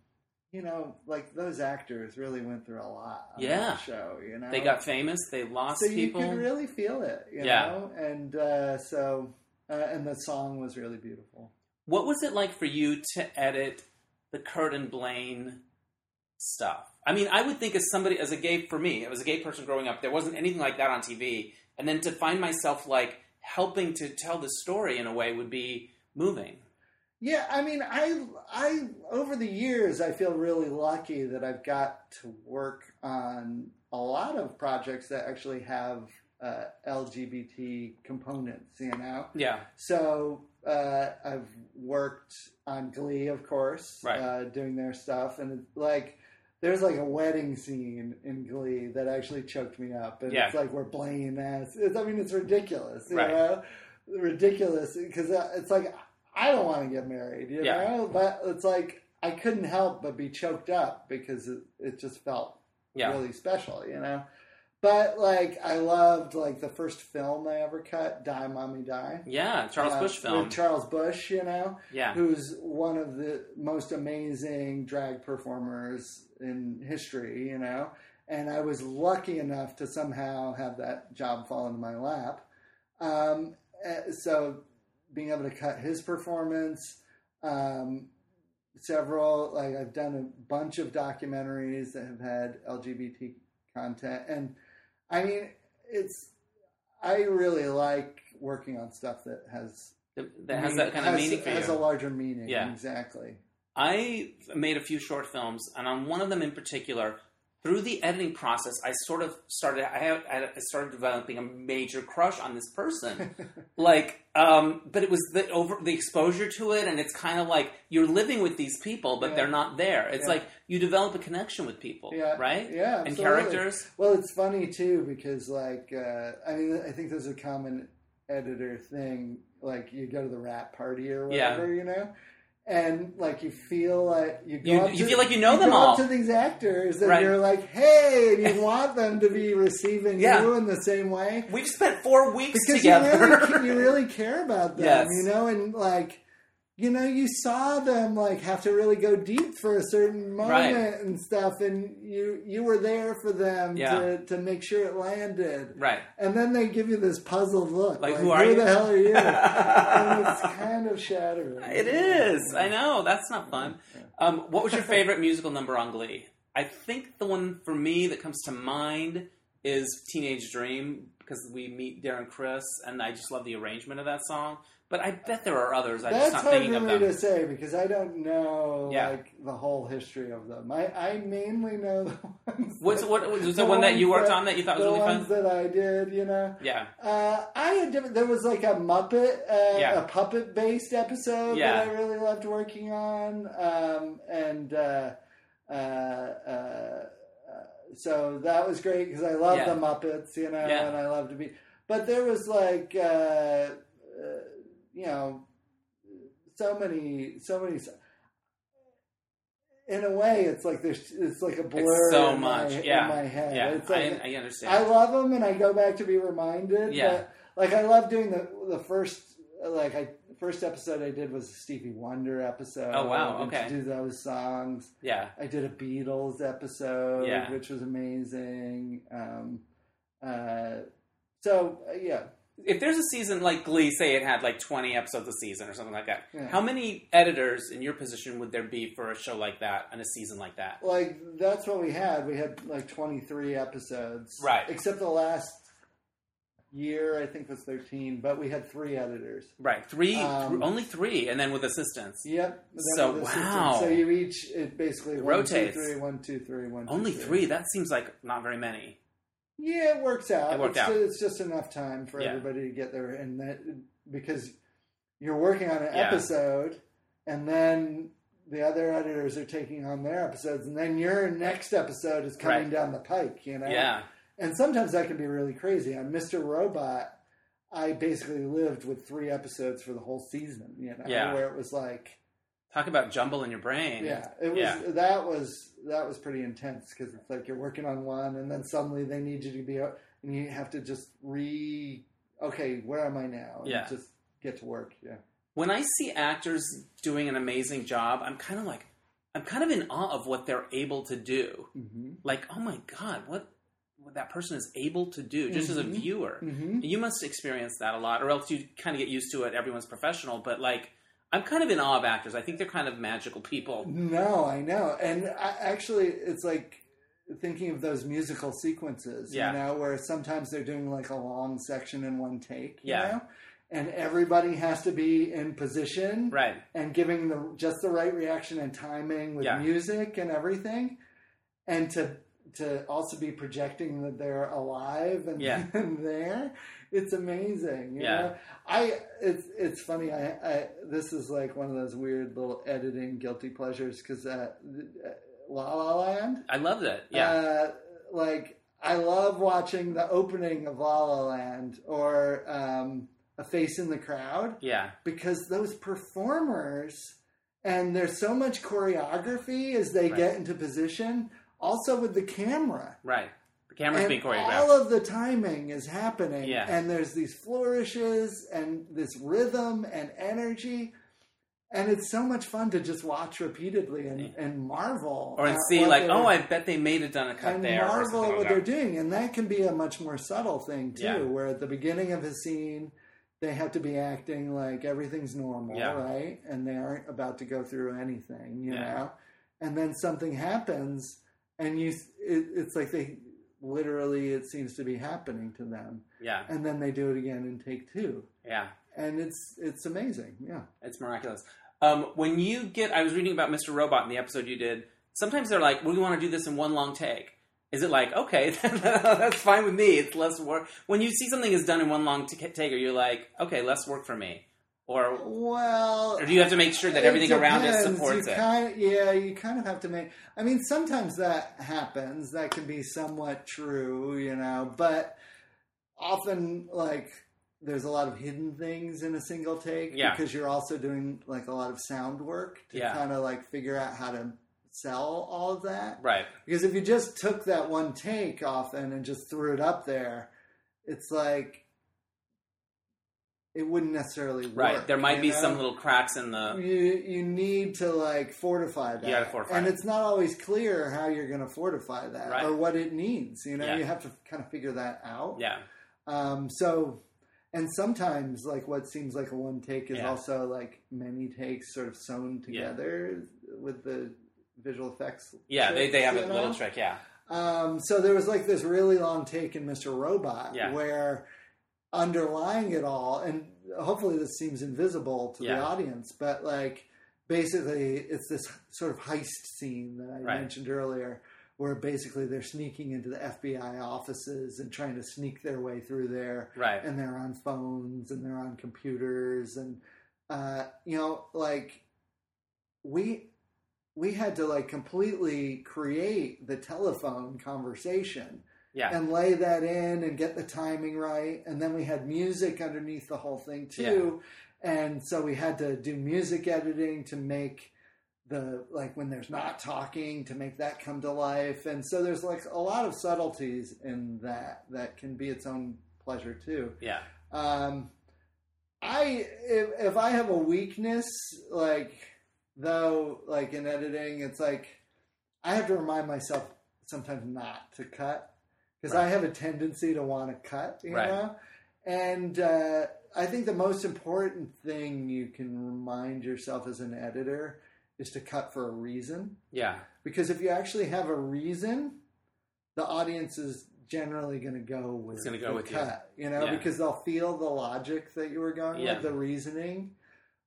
you know, like those actors really went through a lot on Yeah. show, you know. They got famous. They lost so people. you could really feel it, you Yeah. know, and uh, so uh, and the song was really beautiful. What was it like for you to edit the Kurt and Blaine stuff? I mean, I would think as somebody, as a gay, for me, as a gay person growing up, there wasn't anything like that on TV. And then to find myself like helping to tell the story in a way would be moving. Yeah, I mean, I, I over the years, I feel really lucky that I've got to work on a lot of projects that actually have uh, LGBT components. You know, Yeah. so uh, I've worked on Glee, of course, Right. uh, doing their stuff, and like there's like a wedding scene in Glee that actually choked me up, and Yeah. it's like we're playing as it's, I mean, it's ridiculous, you Right. know, ridiculous because it's like I don't want to get married, you Yeah. know, but it's like I couldn't help but be choked up because it, it just felt Yeah. really special, you know. But like I loved like the first film I ever cut, Die Mommy Die. Yeah. Charles Uh, Bush film. with Charles Busch, you know, yeah. who's one of the most amazing drag performers in history, you know. And I was lucky enough to somehow have that job fall into my lap. Um, eh, so being able to cut his performance, um, several like I've done a bunch of documentaries that have had LGBT content, and I mean it's I really like working on stuff that has that has that kind of has- meaning for has a larger meaning. Yeah. exactly. I made a few short films, and on one of them in particular, through the editing process, I sort of started. I, had, I started developing a major crush on this person, like. Um, but it was the over the exposure to it, and it's kind of like you're living with these people, but Yeah. they're not there. It's Yeah. like you develop a connection with people, Yeah, right? Yeah, And characters. Well, it's funny too because, like, uh, I mean, I think there's a common editor thing. Like, you go to the wrap party or whatever, you know, and like you feel like you go You- up you to, feel like you know them go all. to these actors and Right. you're like, hey, and you want them to be receiving Yeah. you in the same way We've spent four weeks because you together. really, you really care about them, Yes. you know, and like. You know, you saw them like have to really go deep for a certain moment Right. and stuff, and you you were there for them Yeah. to, to make sure it landed. right. And then they give you this puzzled look, Like, like, who are you? the hell are you? and it's kind of shattering. It is. I know. That's not fun. Um, what was your favorite musical number on Glee? I think the one for me that comes to mind is Teenage Dream because we meet Darren Criss, and I just love the arrangement of that song. But I bet there are others. I'm That's just not hard thinking for of me them. to say because I don't know Yeah. like the whole history of them. I, I mainly know the ones. What's that- what was the the one that you ones worked on that you thought was the really ones fun? that I did, you know. Yeah, Uh, I had different. There was like a Muppet, uh, Yeah. a puppet based episode Yeah. that I really loved working on, um, and uh, uh, uh, uh, so that was great because I love Yeah. the Muppets, you know, Yeah. and I love to be. But there was like, uh, uh, you know, so many, so many. In a way, it's like there's, it's like a blur it's so in, much. my, yeah, in my head. yeah. It's like, I, I understand. I love them, and I go back to be reminded. Yeah. But, like I love doing the the first like I first episode I did was a Stevie Wonder episode. Oh, wow, okay. To do those songs, yeah, I did a Beatles episode, Yeah. which was amazing. Um, uh, so uh, yeah, if there's a season like Glee, say it had like 20 episodes a season or something like that, Yeah. how many editors in your position would there be for a show like that and a season like that? like that's what we had. We had like twenty three episodes, Right. Except the last year, I think was thirteen, but we had three editors. Right, three, Um, th- only three, and then with assistants. Yep. So, was the system. wow. So you each it basically one, two, rotates. three, one, two, three, one, two, Only three. That seems like not very many. Yeah, it works out. It worked it's, out. It's just enough time for Yeah. everybody to get there, and that because you're working on an Yeah. episode, and then the other editors are taking on their episodes, and then your next episode is coming Right. down the pike. You know. Yeah, And sometimes that can be really crazy. On Mr. Robot, I basically lived with three episodes for the whole season. You know, Yeah. where it was like. Talk about jumble in your brain. Yeah, it was Yeah. that was that was pretty intense because it's like you're working on one, and then suddenly they need you to be, and you have to just re. Okay, where am I now? And Yeah. just get to work. Yeah, When I see actors doing an amazing job, I'm kind of like, I'm kind of in awe of what they're able to do. mm-hmm. Like, oh my god, what what that person is able to do, just as a Mhm. viewer. Mm-hmm. You must experience that a lot, or else you kind of get used to it. Everyone's professional, but like, I'm kind of in awe of actors. I think they're kind of magical people. No, I know, and I, actually, it's like thinking of those musical sequences. Yeah. You know, where sometimes they're doing like a long section in one take. You Yeah. know? And everybody has to be in position, Right. and giving the just the right reaction and timing with Yeah. music and everything, and to to also be projecting that they're alive and, Yeah. and there. It's amazing. You Yeah. know? I it's it's funny. I, I this is like one of those weird little editing guilty pleasures because uh, uh, La La Land. I love that. Yeah. Uh, like I love watching the opening of La La Land or um, A Face in the Crowd yeah. because those performers and there's so much choreography as they Right. get into position also with the camera Right. The camera's and being choreographed. all of the timing is happening Yeah. and there's these flourishes and this rhythm and energy and it's so much fun to just watch repeatedly and, and marvel or and see like, oh, I bet they made it done a cut and there. marvel at what like they're doing and that can be a much more subtle thing too Yeah. where at the beginning of a scene they have to be acting like everything's normal Yeah. right and they aren't about to go through anything you Yeah. know and then something happens and you it, it's like they literally it seems to be happening to them Yeah. and then they do it again in take two Yeah. and it's it's amazing yeah It's miraculous. Um, when you get, I was reading about Mr. Robot in the episode you did. Sometimes they're like, "We want to do this in one long take." Is it like, okay, that's fine with me? It's less work. When you see something is done in one long t- take, are you like, okay, less work for me, or well or do you have to make sure that everything around it supports you it? Kind yeah, you kind of have to make. I mean, sometimes that happens. That can be somewhat true, you know. But often, like there's a lot of hidden things in a single take Yeah. because you're also doing like a lot of sound work to Yeah. kind of like figure out how to sell all of that. Right. Because if you just took that one take often and just threw it up there, it's like it wouldn't necessarily work. Right. There might be know? some little cracks in the. you you need to like fortify that. You gotta fortify and it. it's not always clear how you're going to fortify that Right. or what it needs. You know, Yeah. you have to kind of figure that out. Yeah. Um, so, and sometimes like what seems like a one take is Yeah. also like many takes sort of sewn Yeah. together with the visual effects. Yeah. They, they have a tricks, you little trick. Yeah. Um, so there was like this really long take in Mr. Robot Yeah. where underlying it all, and hopefully this seems invisible to the audience, but like basically it's this sort of heist scene that I Right. mentioned earlier where basically they're sneaking into the FBI offices and trying to sneak their way through there Right. and they're on phones and they're on computers and uh, you know like we we had to like completely create the telephone conversation Yeah. and lay that in and get the timing right. And then we had music underneath the whole thing too. And so we had to do music editing to make the like when there's not talking to make that come to life. And so there's like a lot of subtleties in that that can be its own pleasure too. Yeah. um, I if, if I have a weakness, like though, like in editing, it's like I have to remind myself sometimes not to cut because I have a tendency to want to cut, you Right. know. And uh, I think the most important thing you can remind yourself as an editor is to cut for a reason Yeah. because if you actually have a reason, the audience is generally going to go with It's gonna go the with you. cut, you know, Yeah. because they'll feel the logic that you were going Yeah. with, the reasoning.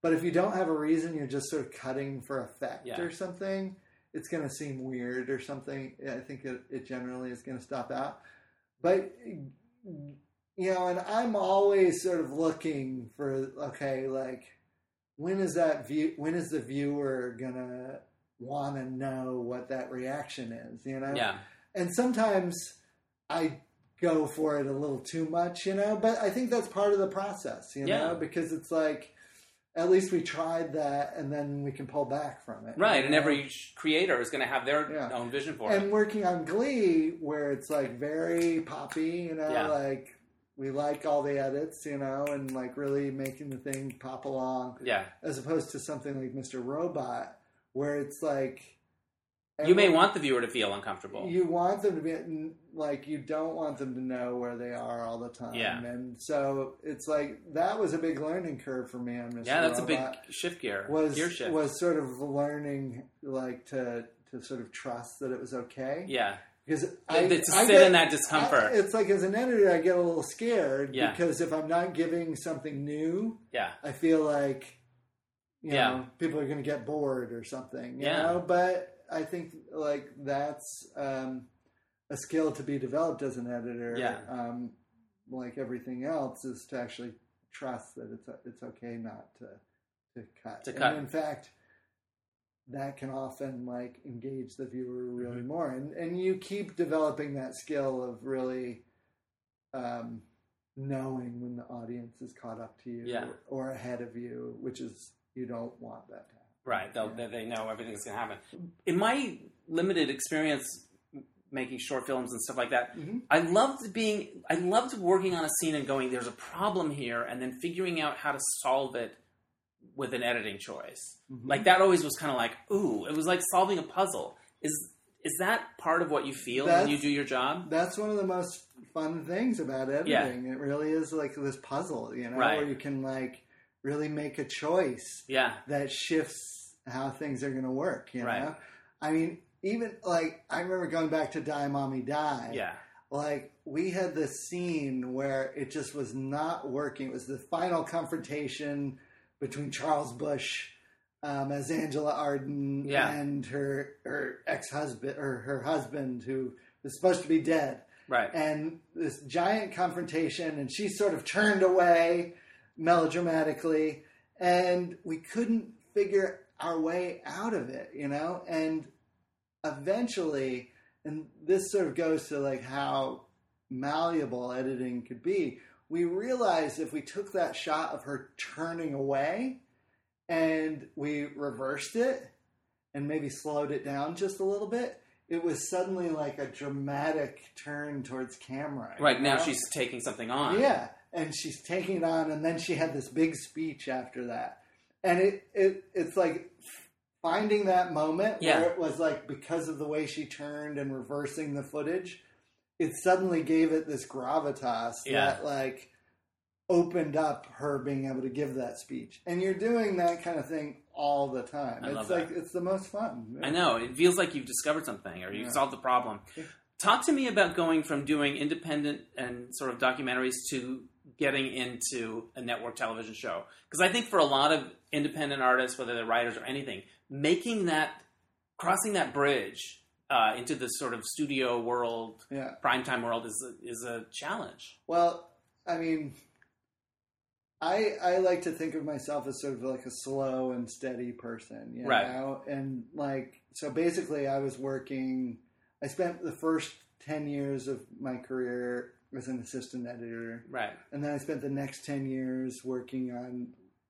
But if you don't have a reason, you're just sort of cutting for effect Yeah. or something. It's going to seem weird or something. I think it, it generally is going to stop out. But you know, and I'm always sort of looking for okay, like when is that view? When is the viewer gonna want to know what that reaction is? You know, Yeah. and sometimes I go for it a little too much, you know, but I think that's part of the process, you Yeah. know, because it's like at least we tried that and then we can pull back from it. Right. you And know? every creator is going to have their Yeah. own vision for and it. And working on Glee where it's like very poppy, you know, Yeah. like we like all the edits, you know, and like really making the thing pop along Yeah. as opposed to something like Mr. Robot where it's like You may want the viewer to feel uncomfortable. you want them to be like you don't want them to know where they are all the time Yeah. and so it's like that was a big learning curve for me on Mr. yeah, that's a big shift gear. was gear shift. was sort of learning like to to sort of trust that it was okay yeah. because To- I, to I sit get- in that discomfort. I- it's like as an editor I get a little scared Yeah. because if I'm not giving something new yeah. I feel like you Yeah. know people are going to get bored or something. You Yeah. know, but I think like that's um, a skill to be developed as an editor. Yeah. Um, like everything else, is to actually trust that it's it's okay not to to cut. To cut. And in fact, that can often like engage the viewer really Mm-hmm. more, and and you keep developing that skill of really. Um, knowing when the audience is caught up to you Yeah. or, ahead of you, which is you don't want that to. Right. They'll, Yeah. they they know everything's going to happen. In my limited experience making short films and stuff like that, Mhm. I loved being, I loved working on a scene and going, there's a problem here, and then figuring out how to solve it with an editing choice. Mhm. Like that always was kind of like, ooh, it was like solving a puzzle. Is is that part of what you feel when you do your job? That's one of the most fun things about editing. It really is like this puzzle, you know, Right. where you can like really make a choice Yeah. that shifts how things are going to work. You Right. know, I mean, even like I remember going back to Die Mommy Die. Yeah. like we had this scene where it just was not working. It was the final confrontation between Charles Busch um, as Angela Arden Yeah. and her her ex husband or her husband who was supposed to be dead, Right. and this giant confrontation, and she sort of turned away melodramatically, and we couldn't figure our way out of it, you know, and eventually, and this sort of goes to like how malleable editing could be. we realized if we took that shot of her turning away and we reversed it and maybe slowed it down just a little bit, it was suddenly like a dramatic turn towards camera. Right you now, she's taking something on. Yeah, and she's taking it on, and then she had this big speech after that, and it it it's like finding that moment Yeah. where it was like because of the way she turned and reversing the footage, it suddenly gave it this gravitas Yeah. that like opened up her being able to give that speech, and you're doing that kind of thing all the time. I it's like that. it's the most fun. I know. It feels like you've discovered something or you've Yeah. solved the problem. Yeah. Talk to me about going from doing independent and sort of documentaries to getting into a network television show. Because I think for a lot of independent artists, whether they're writers or anything, making that, crossing that bridge uh, into this sort of studio world, Yeah. primetime world is a, is a challenge. Well, I mean, I I like to think of myself as sort of like a slow and steady person, you Right. know, and like so basically, I was working. I spent the first ten years of my career as an assistant editor, Right. and then I spent the next ten years working on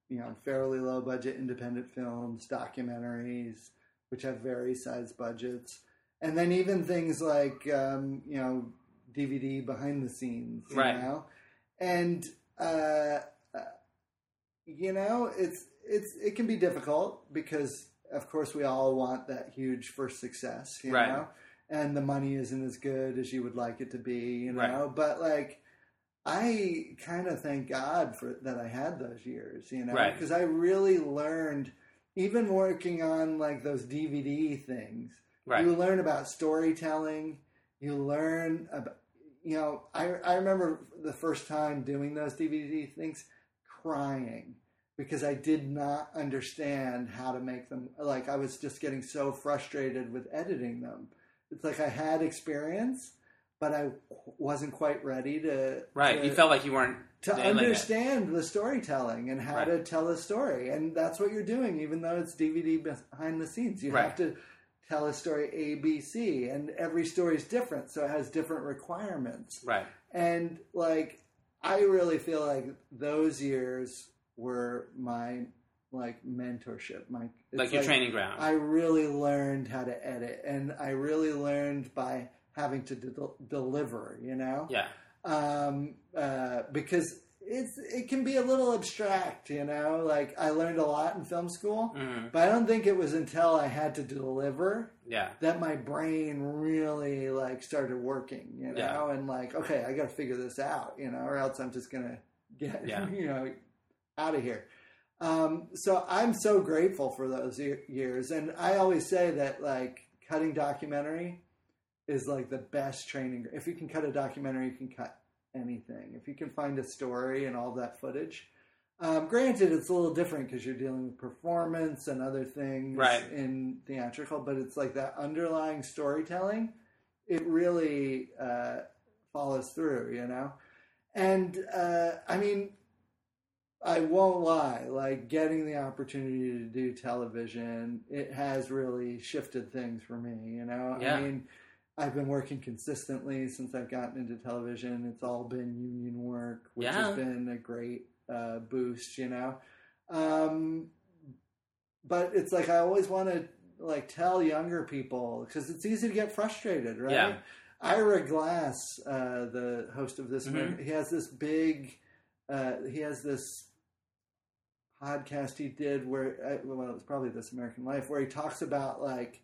you know fairly low budget independent films, documentaries, which have very sized budgets, and then even things like um, you know DVD behind the scenes, you Right. know, and uh, uh, you know it's it's it can be difficult because of course we all want that huge first success, you Right. know, and the money isn't as good as you would like it to be, you know, Right. but like. I kind of thank God for that I had those years, you know, Right. because I really learned, even working on like those DVD things, Right. you learn about storytelling. You learn about, you know, I, I remember the first time doing those DVD things crying because I did not understand how to make them. Like, I was just getting so frustrated with editing them. It's like I had experience, but I wasn't quite ready to. Right. to- you felt like you weren't to nailing it. understand the storytelling and how Right. to tell a story. And that's what you're doing, even though it's DVD behind the scenes. You Right. have to tell a story A, B, C, and every story is different, so it has different requirements. Right. And like, I really feel like those years were my like mentorship. My Like your training ground. I really learned how to edit, and I really learned by having to de- deliver. You know yeah. um, uh, because it's it can be a little abstract, you know. Like I learned a lot in film school, hmm but I don't think it was until I had to deliver Yeah. that my brain really like started working, you know. Yeah. And like, okay, I got to figure this out, you know, or else I'm just gonna get Yeah. you know out of here. Um, so I'm so grateful for those years, and I always say that like cutting documentary is like the best training. If you can cut a documentary, you can cut anything. If you can find a story and all that footage. Um, granted, it's a little different because you're dealing with performance and other things Right. in theatrical, but it's like that underlying storytelling. It really uh, follows through, you know. And uh, I mean, I won't lie. Like getting the opportunity to do television, it has really shifted things for me. You know, Yeah. I mean, I've been working consistently since I've gotten into television. It's all been union work, which Yeah. has been a great uh, boost. You know, um, but it's like I always want to like tell younger people because it's easy to get frustrated, right? Yeah. Ira Glass, uh, the host of this, Mhm. he has this big, uh, he has this podcast he did where, uh, well, it was probably This American Life, where he talks about like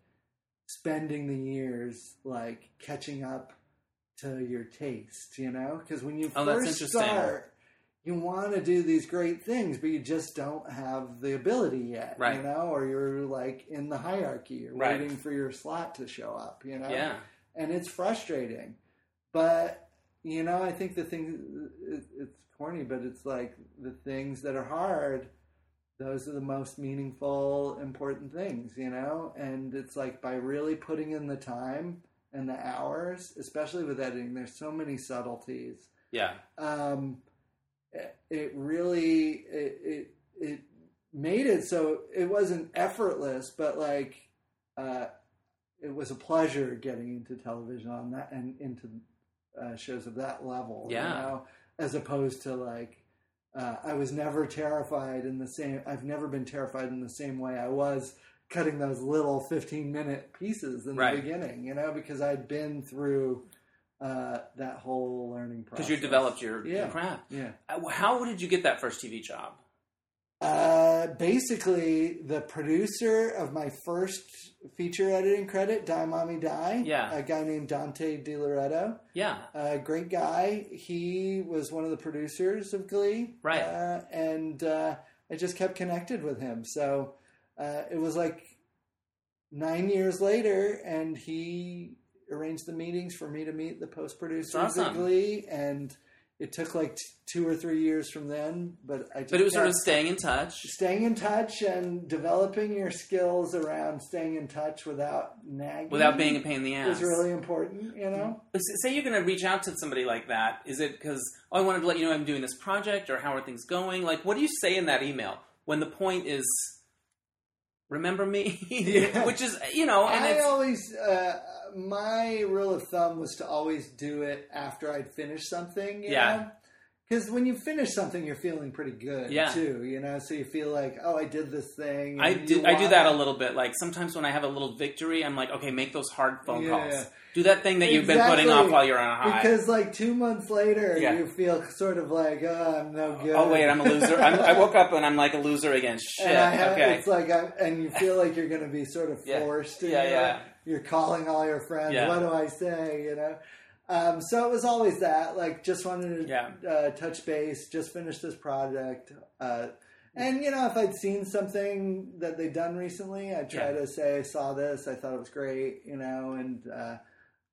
spending the years like catching up to your taste, you know? Because when you Oh, first start, you want to do these great things, but you just don't have the ability yet, Right. you know? Or you're like in the hierarchy, you're Right. waiting for your slot to show up, you know? Yeah. and it's frustrating. But you know, I think the thing it's corny, but it's like the things that are hard. Those are the most meaningful, important things, you know. And it's like by really putting in the time and the hours, especially with editing, there's so many subtleties. Yeah. Um, it, it really it, it it made it so it wasn't effortless, but like uh, it was a pleasure getting into television on that and into uh, shows of that level. Yeah. You know? as opposed to like uh, I was never terrified in the same. I've never been terrified in the same way I was cutting those little fifteen minute pieces in Right. the beginning. You know, because I'd been through uh, that whole learning process. Because you developed your, your craft. Yeah. Uh, How did you get that first TV job? Uh, basically, the producer of my first feature editing credit, Die Mommy Die, Yeah. a guy named Dante Di Loretto, Yeah. a great guy. He was one of the producers of Glee, Right. Uh, and uh, I just kept connected with him. So uh, it was like nine years later, and he arranged the meetings for me to meet the post producers awesome. of Glee, and it took like t- two or three years from then. But I just But it was sort of staying in touch. staying in touch and developing your skills around staying in touch without nagging Without being a pain in the ass. is really important. You know, But Say you're going to reach out to somebody like that. Is it because, oh, I wanted to let you know I'm doing this project, or how are things going? Like, what do you say in that email when the point is, remember me? Yeah. Which is, you know, and I always uh, my rule of thumb was to always do it after I'd finished something. You Yeah. Because when you finish something, you're feeling pretty good Yeah. too. You know, so you feel like, oh, I did this thing. I do, I do that a little bit. Like sometimes when I have a little victory, I'm like, okay, make those hard phone Yeah. calls. Do that thing that you've been putting off while you're on a high. Because like two months later, you feel sort of like, oh, I'm no good. oh wait, I'm a loser. I'm, I woke up and I'm like a loser again. Shit. Have, okay. it's like, I, and you feel like you're going to be sort of forced. Yeah, you're, yeah. You're calling all your friends. What do I say? You know. Um, so it was always that. Like, just wanted to Yeah. uh, touch base. Just finish this project. Uh, and you know, if I'd seen something that they'd done recently, I'd try Yeah. to say, "I saw this. I thought it was great." You know, and uh,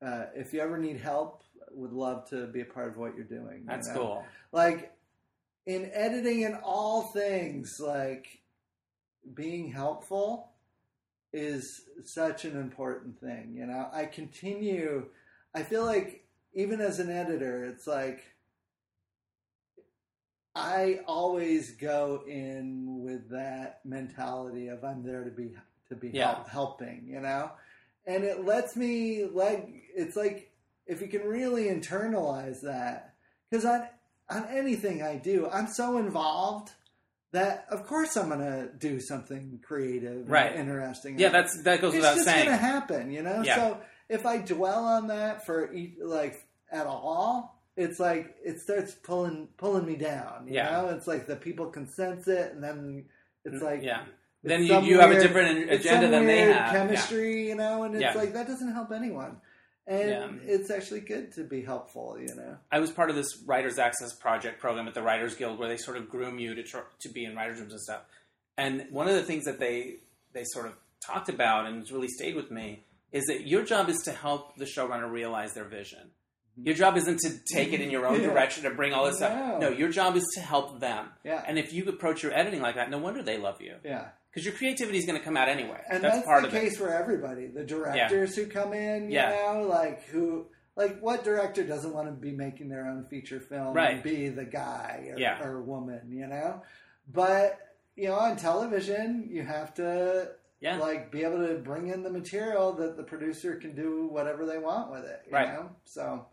uh, if you ever need help, would love to be a part of what you're doing. you That's know? cool. like in editing and all things like being helpful is such an important thing you know i continue i feel like even as an editor it's like i always go in with that mentality of i'm there to be to be Yeah. help, helping you know and it lets me like it's like if you can really internalize that because on on anything I do, I'm so involved that of course I'm gonna do something creative, Right. and interesting. Yeah, that's that goes it's without just saying. gonna happen, you know. Yeah. So if I dwell on that for like at all, it's like it starts pulling pulling me down. You Yeah. know, it's like the people can sense it, and then it's like Mm, yeah. it's Then you, you have a different agenda than they have. Yeah. chemistry, you know, and it's Yeah. like that doesn't help anyone. And Yeah. it's actually good to be helpful, you know. I was part of this Writers Access Project program at the Writers Guild, where they sort of groom you to tr- to be in writers' rooms and stuff. And one of the things that they they sort of talked about and really stayed with me is that your job is to help the showrunner realize their vision. Mm-hmm. Your job isn't to take it in your own Yeah. direction and bring all this No. stuff. No, your job is to help them. Yeah. And if you approach your editing like that, no wonder they love you Yeah. because your creativity is going to come out anyway. And that's, that's, part the of case it. for everybody. The directors who come in, you Yeah. know, like who like what director doesn't want to be making their own feature film Right. and be the guy or, Yeah. or woman, you know? But you know, on television you have to Yeah. like be able to bring in the material that the producer can do whatever they want with it. You Right. know? So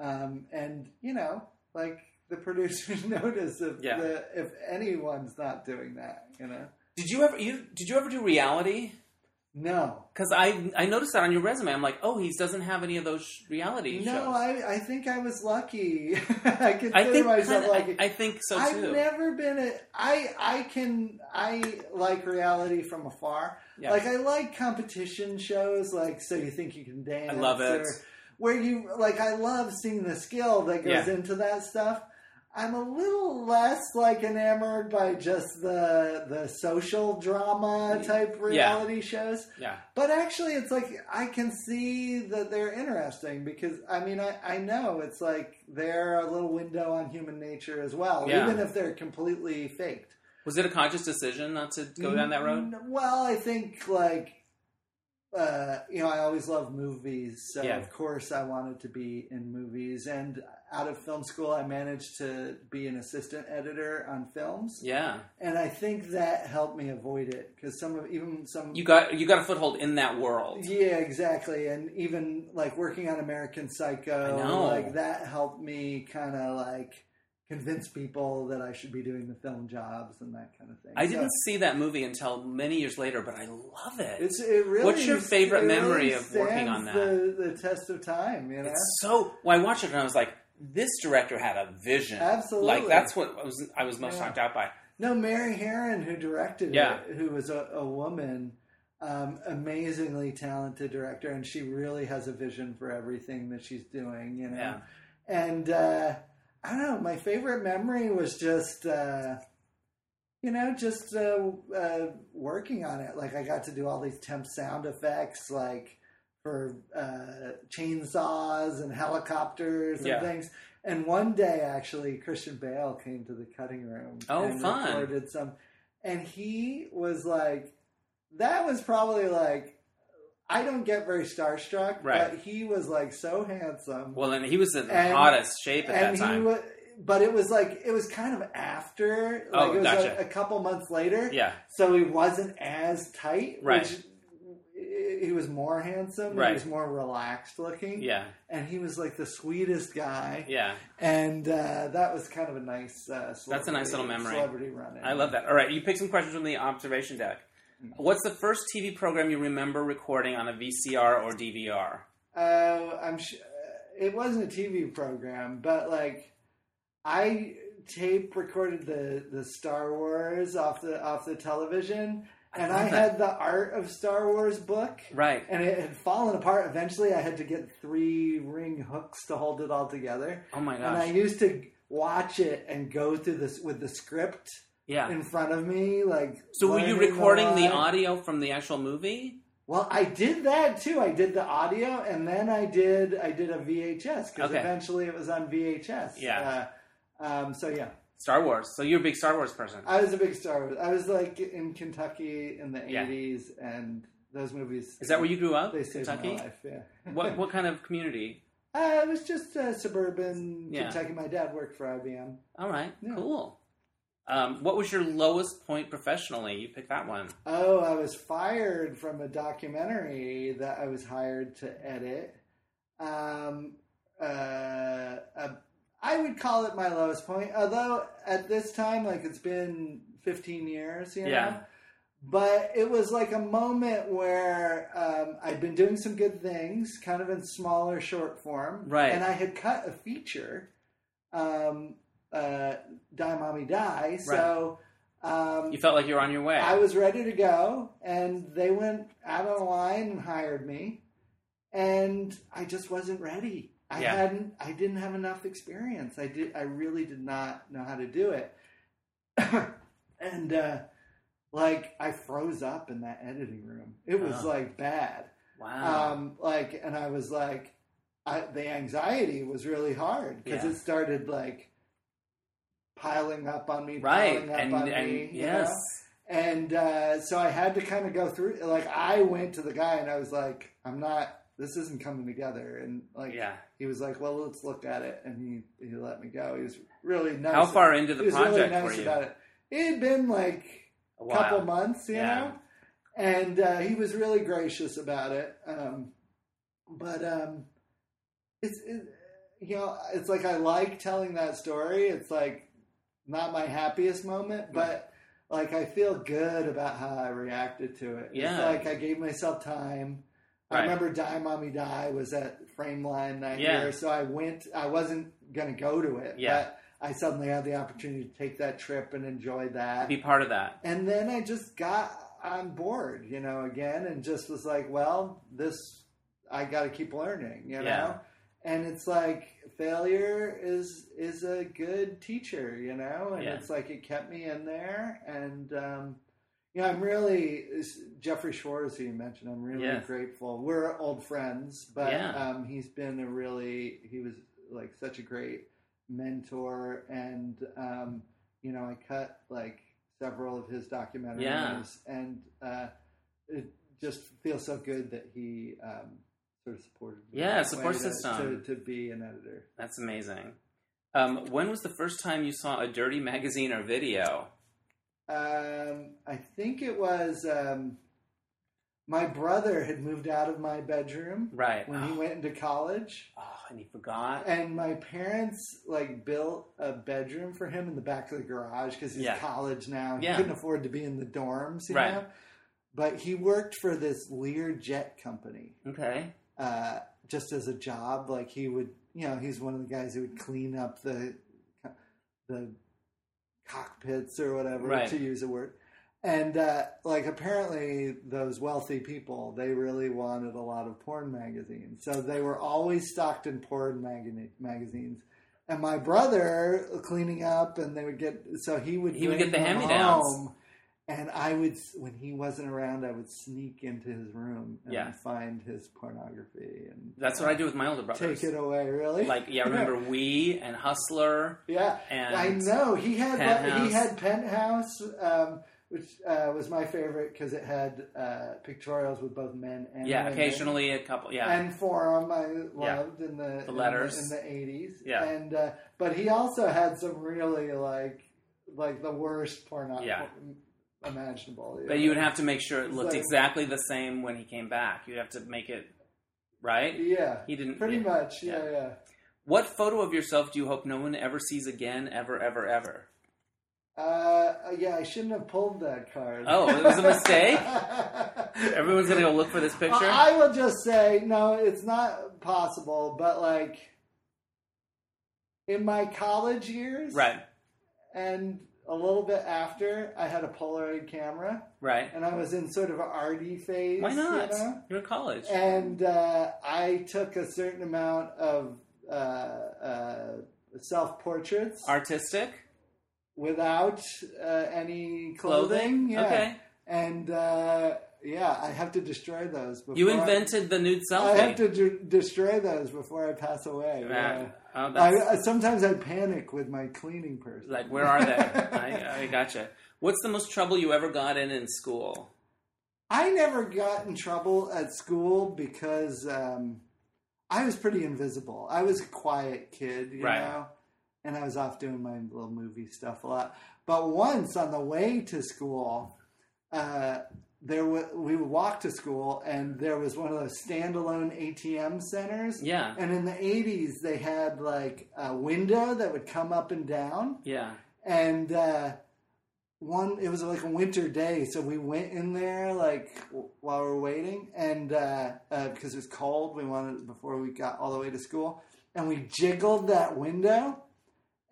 um and you know, like the producers notice if Yeah. the if anyone's not doing that, you know. Did you ever you did you ever do reality? No. Because I I noticed that on your resume. I'm like, oh, he doesn't have any of those reality shows. No, I, I think I was lucky. I consider I think myself kinda- lucky. I, I think so too. I've never been a. I I can I like reality from afar. Yeah. Like I like competition shows. Like so you think you can dance. I love it. or- where you like I love seeing the skill that goes Yeah. into that stuff. I'm a little less like enamored by just the the social drama type reality shows. yeah, But actually, it's like I can see that they're interesting because I mean I, I know it's like they're a little window on human nature as well, Yeah. even if they're completely faked. was it a conscious decision not to go down that road? Well, I think like uh, you know I always love movies, so Yeah. of course I wanted to be in movies. And out of film school, I managed to be an assistant editor on films, Yeah, and I think that helped me avoid it because some of even some you got you got a foothold in that world. Yeah, exactly. And even like working on American Psycho, like that helped me kind of like convince people that I should be doing the film jobs and that kind of thing. I So didn't see that movie until many years later, but I love it. It's it really. What's your favorite memory really of working on that? The, the test of time, you know. It's so. Well, I watched it and I was like, this director had a vision. Absolutely. Like that's what I was. I was most Yeah. knocked out by. No, Mary Harron, who directed Yeah. it, who was a, a woman, um, amazingly talented director, and she really has a vision for everything that she's doing. You know, Yeah. and uh, I don't know. My favorite memory was just, uh, you know, just uh, uh, working on it. Like I got to do all these temp sound effects, like for uh, chainsaws and helicopters and Yeah. things. And one day, actually, Christian Bale came to the cutting room. Oh, and fun. Recorded some, and he was like, "That was probably like." I don't get very starstruck, Right. but he was like so handsome Well, and he was in the hottest shape at that time. he was, but it was like it was kind of after, like Oh, it was gotcha. a, a couple months later. yeah, So he wasn't as tight. Right. Which, he was more handsome. Right. He was more relaxed looking. yeah, And he was like the sweetest guy. yeah. And uh, that was kind of a nice. Uh, That's a nice little memory. Celebrity run. I love that. All right, you picked some questions from the observation deck. What's the first TV program you remember recording on a VCR or DVR? Uh, I'm. Sh- it wasn't a TV program, but like, I tape recorded the the Star Wars off the off the television, and I, love that. had the Art of Star Wars book, Right. and it had fallen apart. Eventually, I had to get three ring hooks to hold it all together, Oh my gosh. and I used to watch it and go through this with the script Yeah. in front of me, like. So were you recording the lot. audio from the actual movie? Well, I did that too. I did the audio, and then I did I did a VHS because Okay. eventually it was on VHS. Yeah. Uh, um, so yeah, Star Wars. So you're a big Star Wars person. I was a big Star Wars. I was like in Kentucky in the Yeah. '80s, and those movies. Is that where you grew up? They saved Kentucky? my life. Yeah. What what kind of community? Uh, it was just uh, suburban Yeah. Kentucky. My dad worked for IBM. All right, Yeah. cool. Um, what was your lowest point professionally? You picked that one. Oh, I was fired from a documentary that I was hired to edit. Um, uh, uh, I would call it my lowest point, although at this time, like it's been 15 years, you know. Yeah. But it was like a moment where um, I'd been doing some good things, kind of in smaller short form, Right. And I had cut a feature, um, uh, "Die Mommy Die," so. Um, You felt like you were on your way. I was ready to go, and they went out on the line and hired me, and I just wasn't ready. I Yeah. hadn't. I didn't have enough experience. I did. I really did not know how to do it, and uh, like I froze up in that editing room. It was Wow. like bad. wow. Um, like, and I was like, I, the anxiety was really hard because Yeah. it started like piling up on me, right. piling up And, on and me. you yes. know? And uh, so I had to kind of go through. Like, I went to the guy and I was like, I'm not. This isn't coming together. And like, Yeah. he was like, Well, let's look at it. And he he let me go. He was really nice. How far into He the was really nice were you? about it. It had been like A a while. couple months, you Yeah. know, and uh, he was really gracious about it. Um, but um, it's it, you know, it's like I like telling that story. It's like not my happiest moment, but like I feel good about how I reacted to it. Yeah. It's like I gave myself time. I remember Die Mommy Die was at Frameline that Yeah. year, so I went. I wasn't gonna go to it, Yeah. but I suddenly had the opportunity to take that trip and enjoy that. Be part of that. And then I just got on board, you know, again, and just was like, well, this, I got to keep learning, you know. Yeah. And it's like failure is is a good teacher, you know, and Yeah. it's like it kept me in there, and um, know, I'm really Jeffrey Schwarz, who you mentioned. I'm really Yes. grateful. We're old friends, but Yeah. um, he's been a really he was like such a great mentor, and um, you know, I cut like several of his documentaries, Yeah. and uh, it just feels so good that he um, sort of supported me Yeah, support system. to, to be an editor. That's amazing. Um, when was the first time you saw a dirty magazine or video? Um, I think it was um, my brother had moved out of my bedroom Right. when he went into college. Oh, and he forgot. And my parents like built a bedroom for him in the back of the garage because he's Yeah. college now. He Yeah. couldn't afford to be in the dorms, you Right. know. But he worked for this Lear jet company Okay. uh, just as a job. Like he would, you know, he's one of the guys who would clean up the the cockpits or whatever Right. to use a word. And uh, like apparently those wealthy people, they really wanted a lot of porn magazines, so they were always stocked in porn mag- magazines. And my brother cleaning up, and they would get so he would He would get the them hand-me-downs. home, and I would when he wasn't around, I would sneak into his room and Yeah. find his pornography and That's what I do with my older brothers. take it away. Really, Like, yeah, remember We and Hustler? yeah, and I know he had Penthouse. he had Penthouse, um, which uh, was my favorite because it had uh, pictorials with both men and Yeah, women. occasionally a couple. Yeah. And Forum, I Yeah. loved in the The letters. in the eighties. Yeah. and uh, but he also had some really like like the worst porn Yeah. Imaginable. but you would have to make sure it looked Like- exactly the same when he came back. You'd have to make it right. yeah, He didn't. pretty yeah. much, yeah, Yeah. yeah. What photo of yourself do you hope no one ever sees again, ever, ever, ever? Uh, yeah, I shouldn't have pulled that card. Oh, it was a mistake? Everyone's gonna go look for this picture. I will just say, no, it's not possible, but like in my college years, right, and a little bit after, I had a Polaroid camera, right. and I was in sort of an arty phase. Why not? You know? You're in college. And uh, I took a certain amount of uh, uh, self portraits Artistic without uh, any clothing. clothing. Yeah. Okay. And uh, yeah, I have to destroy those. Before You I- invented the nude selfie. I have to d- destroy those before I pass away. Oh, I, I, sometimes I panic with my cleaning person. like, where are they? I, I gotcha. What's the most trouble you ever got in in school? I never got in trouble at school because um, I was pretty invisible. I was a quiet kid, you Right. know, and I was off doing my little movie stuff a lot. But once on the way to school, uh, there wa we would walk to school, and there was one of those standalone ATM centers. Yeah, And in the 80s, they had like a window that would come up and down. yeah. And uh, one, it was like a winter day, so we went in there like w- while we were waiting, and uh, uh, because it was cold, we wanted before we got all the way to school, and we jiggled that window,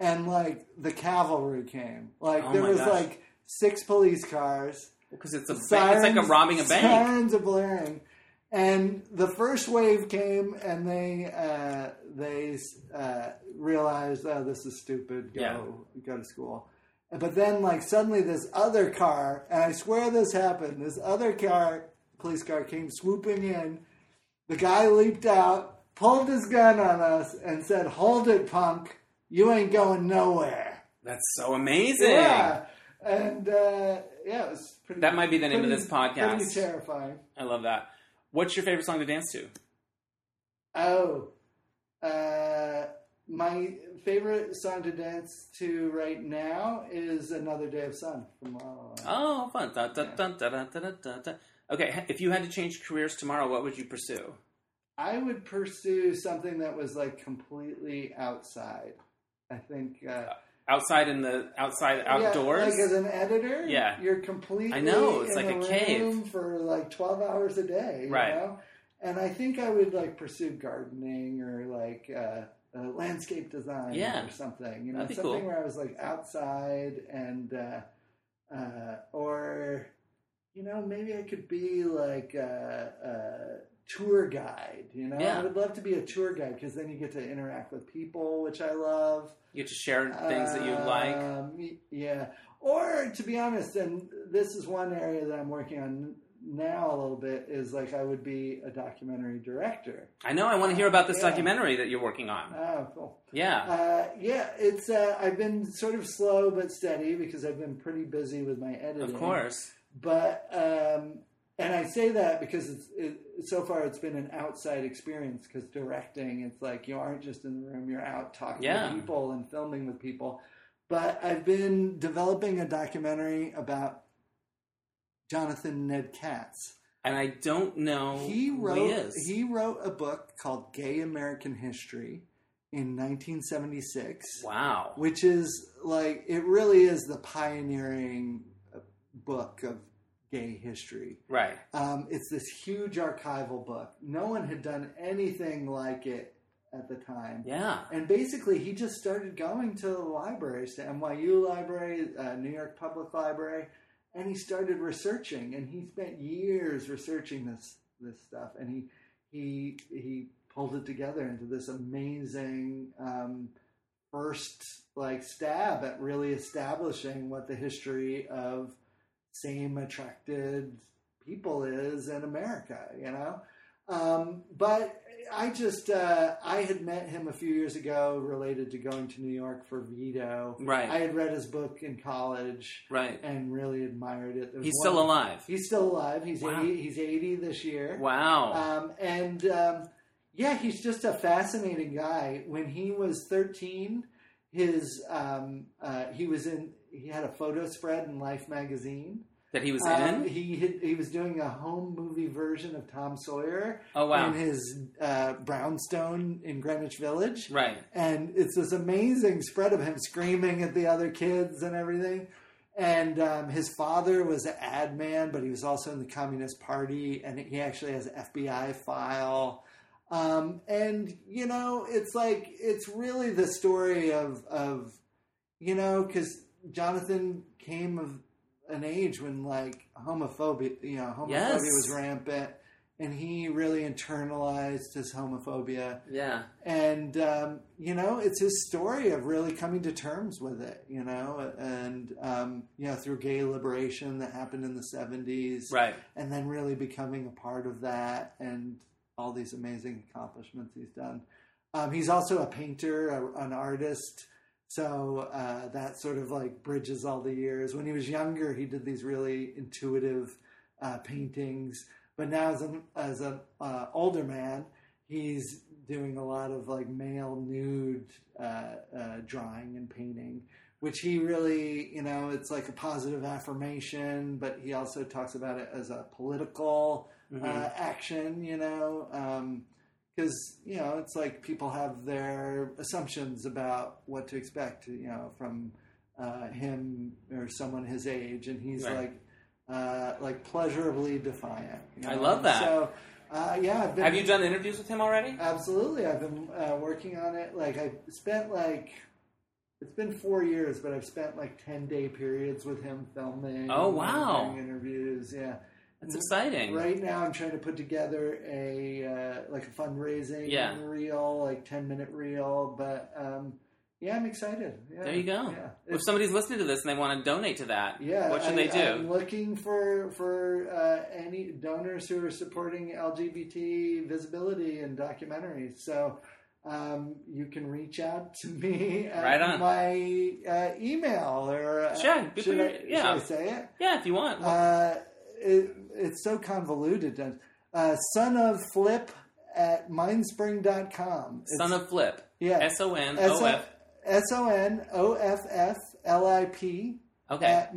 and like the cavalry came. Like Oh there was gosh. like six police cars. Because it's a ba- Sirens, it's like a robbing a bank. Sirens are blaring, and the first wave came, and they uh, they uh, realized, oh, this is stupid. Go Yeah. go to school. But then, like suddenly, this other car, and I swear this happened. This other car, police car, came swooping in. The guy leaped out, pulled his gun on us, and said, "Hold it, punk! You ain't going nowhere." That's so amazing. Yeah, and uh, yeah, it was pretty. That might be the name of this podcast. Pretty terrifying. I love that. What's your favorite song to dance to? Oh, uh, my favorite song to dance to right now is "Another Day of Sun" from La Oh, fun. Dun, dun, dun. Okay, if you had to change careers tomorrow, what would you pursue? I would pursue something that was like completely outside. I think. Uh, Outside in the outside yeah, outdoors? like as an editor, Yeah. you're completely. I know, it's in like a room cave. for like twelve hours a day, you Right. know? And I think I would like pursue gardening or like uh, uh, landscape design Yeah. or something. You know, something cool. where I was like outside and uh, uh, or you know maybe I could be like a, a tour guide. You know, Yeah. I would love to be a tour guide because then you get to interact with people, which I love You get to share things that you like. um, Yeah. Or to be honest, and this is one area that I'm working on now a little bit is like I would be a documentary director. I know. I want to hear about this Yeah. documentary that you're working on. Oh, cool. Yeah. Uh, yeah, it's uh, I've been sort of slow but steady because I've been pretty busy with my editing. Of course. But um, and I say that because it's it, so far it's been an outside experience because directing it's like you aren't just in the room you're out talking Yeah. to people and filming with people. But I've been developing a documentary about Jonathan Ned Katz, and I don't know he wrote he he wrote a book called Gay American History in 1976, wow. which is like it really is the pioneering uh, book of gay history. Right. Um, it's this huge archival book. No one had done anything like it at the time. Yeah. And basically, he just started going to the libraries, to NYU Library, uh, New York Public Library, and he started researching. And he spent years researching this this stuff, and he he he pulled it together into this amazing um, first like stab at really establishing what the history of same attracted people is in America. You know. Um, but I just uh, I had met him a few years ago related to going to New York for Vito. Right. I had read his book in college right. and really admired it. There was He's one- still alive. He's still alive. He's Wow. 80, he's eighty this year. Wow. Um, and um, yeah, he's just a fascinating guy. When he was thirteen, his um, uh, he was in he had a photo spread in Life magazine. That he was Um, in. he he was doing a home movie version of Tom Sawyer Oh wow. in his uh, brownstone in Greenwich Village, Right. and it's this amazing spread of him screaming at the other kids and everything. And um, his father was an ad man, but he was also in the Communist Party, and he actually has an FBI file. Um, and you know, it's like it's really the story of of you know, because Jonathan came of an age when like homophobia, you know, homophobia Yes. was rampant, and he really internalized his homophobia Yeah. and um, you know it's his story of really coming to terms with it you know and um, you know through gay liberation that happened in the 70s Right. and then really becoming a part of that and all these amazing accomplishments he's done um, he's also a painter a, an artist so uh, that sort of like bridges all the years. When he was younger he did these really intuitive uh, paintings. But now as an as an uh, older man he's doing a lot of like male nude uh, uh, drawing and painting, which he really, you know, it's like a positive affirmation, but he also talks about it as a political Mhm. uh, action, you know, because you know it's like people have their assumptions about what to expect, you know, from uh, him or someone his age, and he's Right. like. Uh, like pleasurably defiant. you I love that. So, uh, yeah, I've been, Have you done interviews with him already? Absolutely, I've been uh, working on it. Like I spent like it's been four years, but I've spent like ten day periods with him filming. Oh, wow. doing interviews. Yeah, That's exciting. right now I'm trying to put together a uh, like a fundraising Yeah. reel, like ten minute reel. But um, yeah, I'm excited. Yeah, There you go. Yeah, If somebody's listening to this and they want to donate to that, yeah, what should I, they do? I'm looking for for uh, any donors who are supporting LGBT visibility and documentaries. So um, you can reach out to me at Right on. my uh, email or uh, Sure, should, I, you. should Yeah. I say it? yeah, if you want. Uh, it? It's so convoluted. Uh, son of flip at mindspring.com. It's- Son of Flip. yeah, S O N O F. S O N O F F L I P Okay. at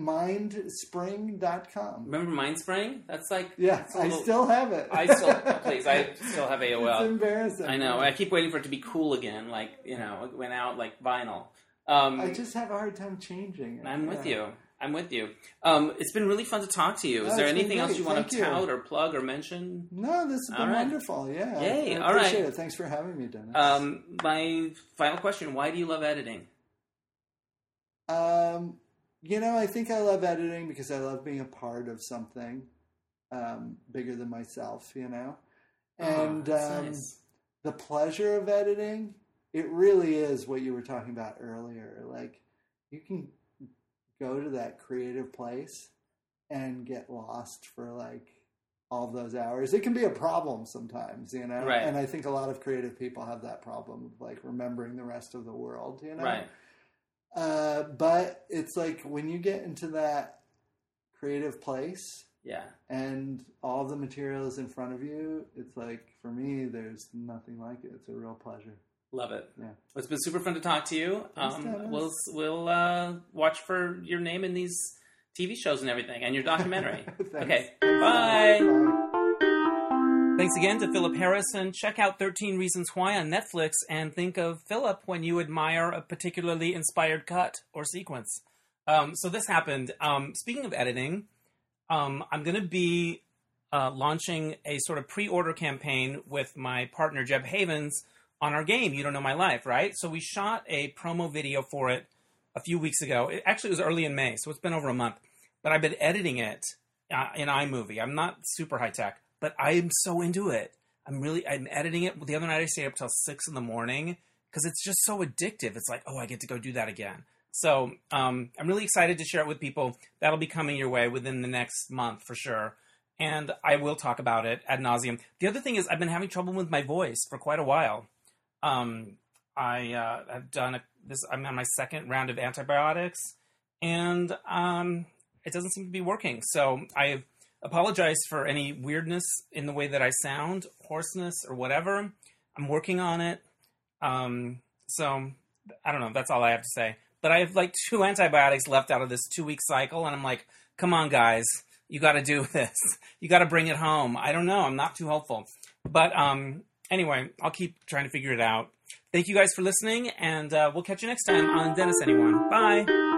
mindspring.com. Remember Mindspring? That's like. Yeah, it's a I little- still have it. I still. please, I still have AOL. It's embarrassing. I know. I keep waiting for it to be cool again. Like you know, it went out like vinyl. Um, I just have a hard time changing it. I'm with Yeah. you. I'm with you. Um, it's been really fun to talk to you. Is Oh, there anything else you want Thank to you. tout or plug or mention? No, this has been right. wonderful. Yeah. Yay, I, all right. appreciate it. Thanks for having me, Dennis. Um, my final question: Why do you love editing? Um, you know, I think I love editing because I love being a part of something um, bigger than myself, you know? And Oh, um, nice. the pleasure of editing, it really is what you were talking about earlier. Like, you can go to that creative place and get lost for like all those hours. It can be a problem sometimes, you know? Right. And I think a lot of creative people have that problem of like remembering the rest of the world, you know? Right. Uh, but it's like when you get into that creative place Yeah. and all the material is in front of you, it's like for me, there's nothing like it. It's a real pleasure. Love it. Yeah. Well, it's been super fun to talk to you. Um, we'll we'll uh, watch for your name in these TV shows and everything, and your documentary. Okay, bye. Bye. Thanks again to Philip Harrison. Check out 13 Reasons Why on Netflix and think of Philip when you admire a particularly inspired cut or sequence. Um, so this happened. Um, speaking of editing, um, I'm going to be uh, launching a sort of pre-order campaign with my partner Jeb Havens on our game. You don't know my life, right? So we shot a promo video for it a few weeks ago. It actually was early in May, so it's been over a month. But I've been editing it uh, in iMovie. I'm not super high tech, but I'm so into it. I'm really I'm editing it. The other night I stayed up till six in the morning because it's just so addictive. It's like, oh, I get to go do that again. So um, I'm really excited to share it with people. That'll be coming your way within the next month for sure. And I will talk about it ad nauseum. The other thing is, I've been having trouble with my voice for quite a while. Um, I uh, have done a, this. I'm on my second round of antibiotics, and um, it doesn't seem to be working. So I apologize for any weirdness in the way that I sound, hoarseness or whatever. I'm working on it. Um, so I don't know. That's all I have to say. But I have like two antibiotics left out of this two week cycle, and I'm like, come on, guys, you got to do this. You got to bring it home. I don't know. I'm not too hopeful. But um, anyway, I'll keep trying to figure it out. Thank you guys for listening, and uh, we'll catch you next time on Dennis Anyone. Bye.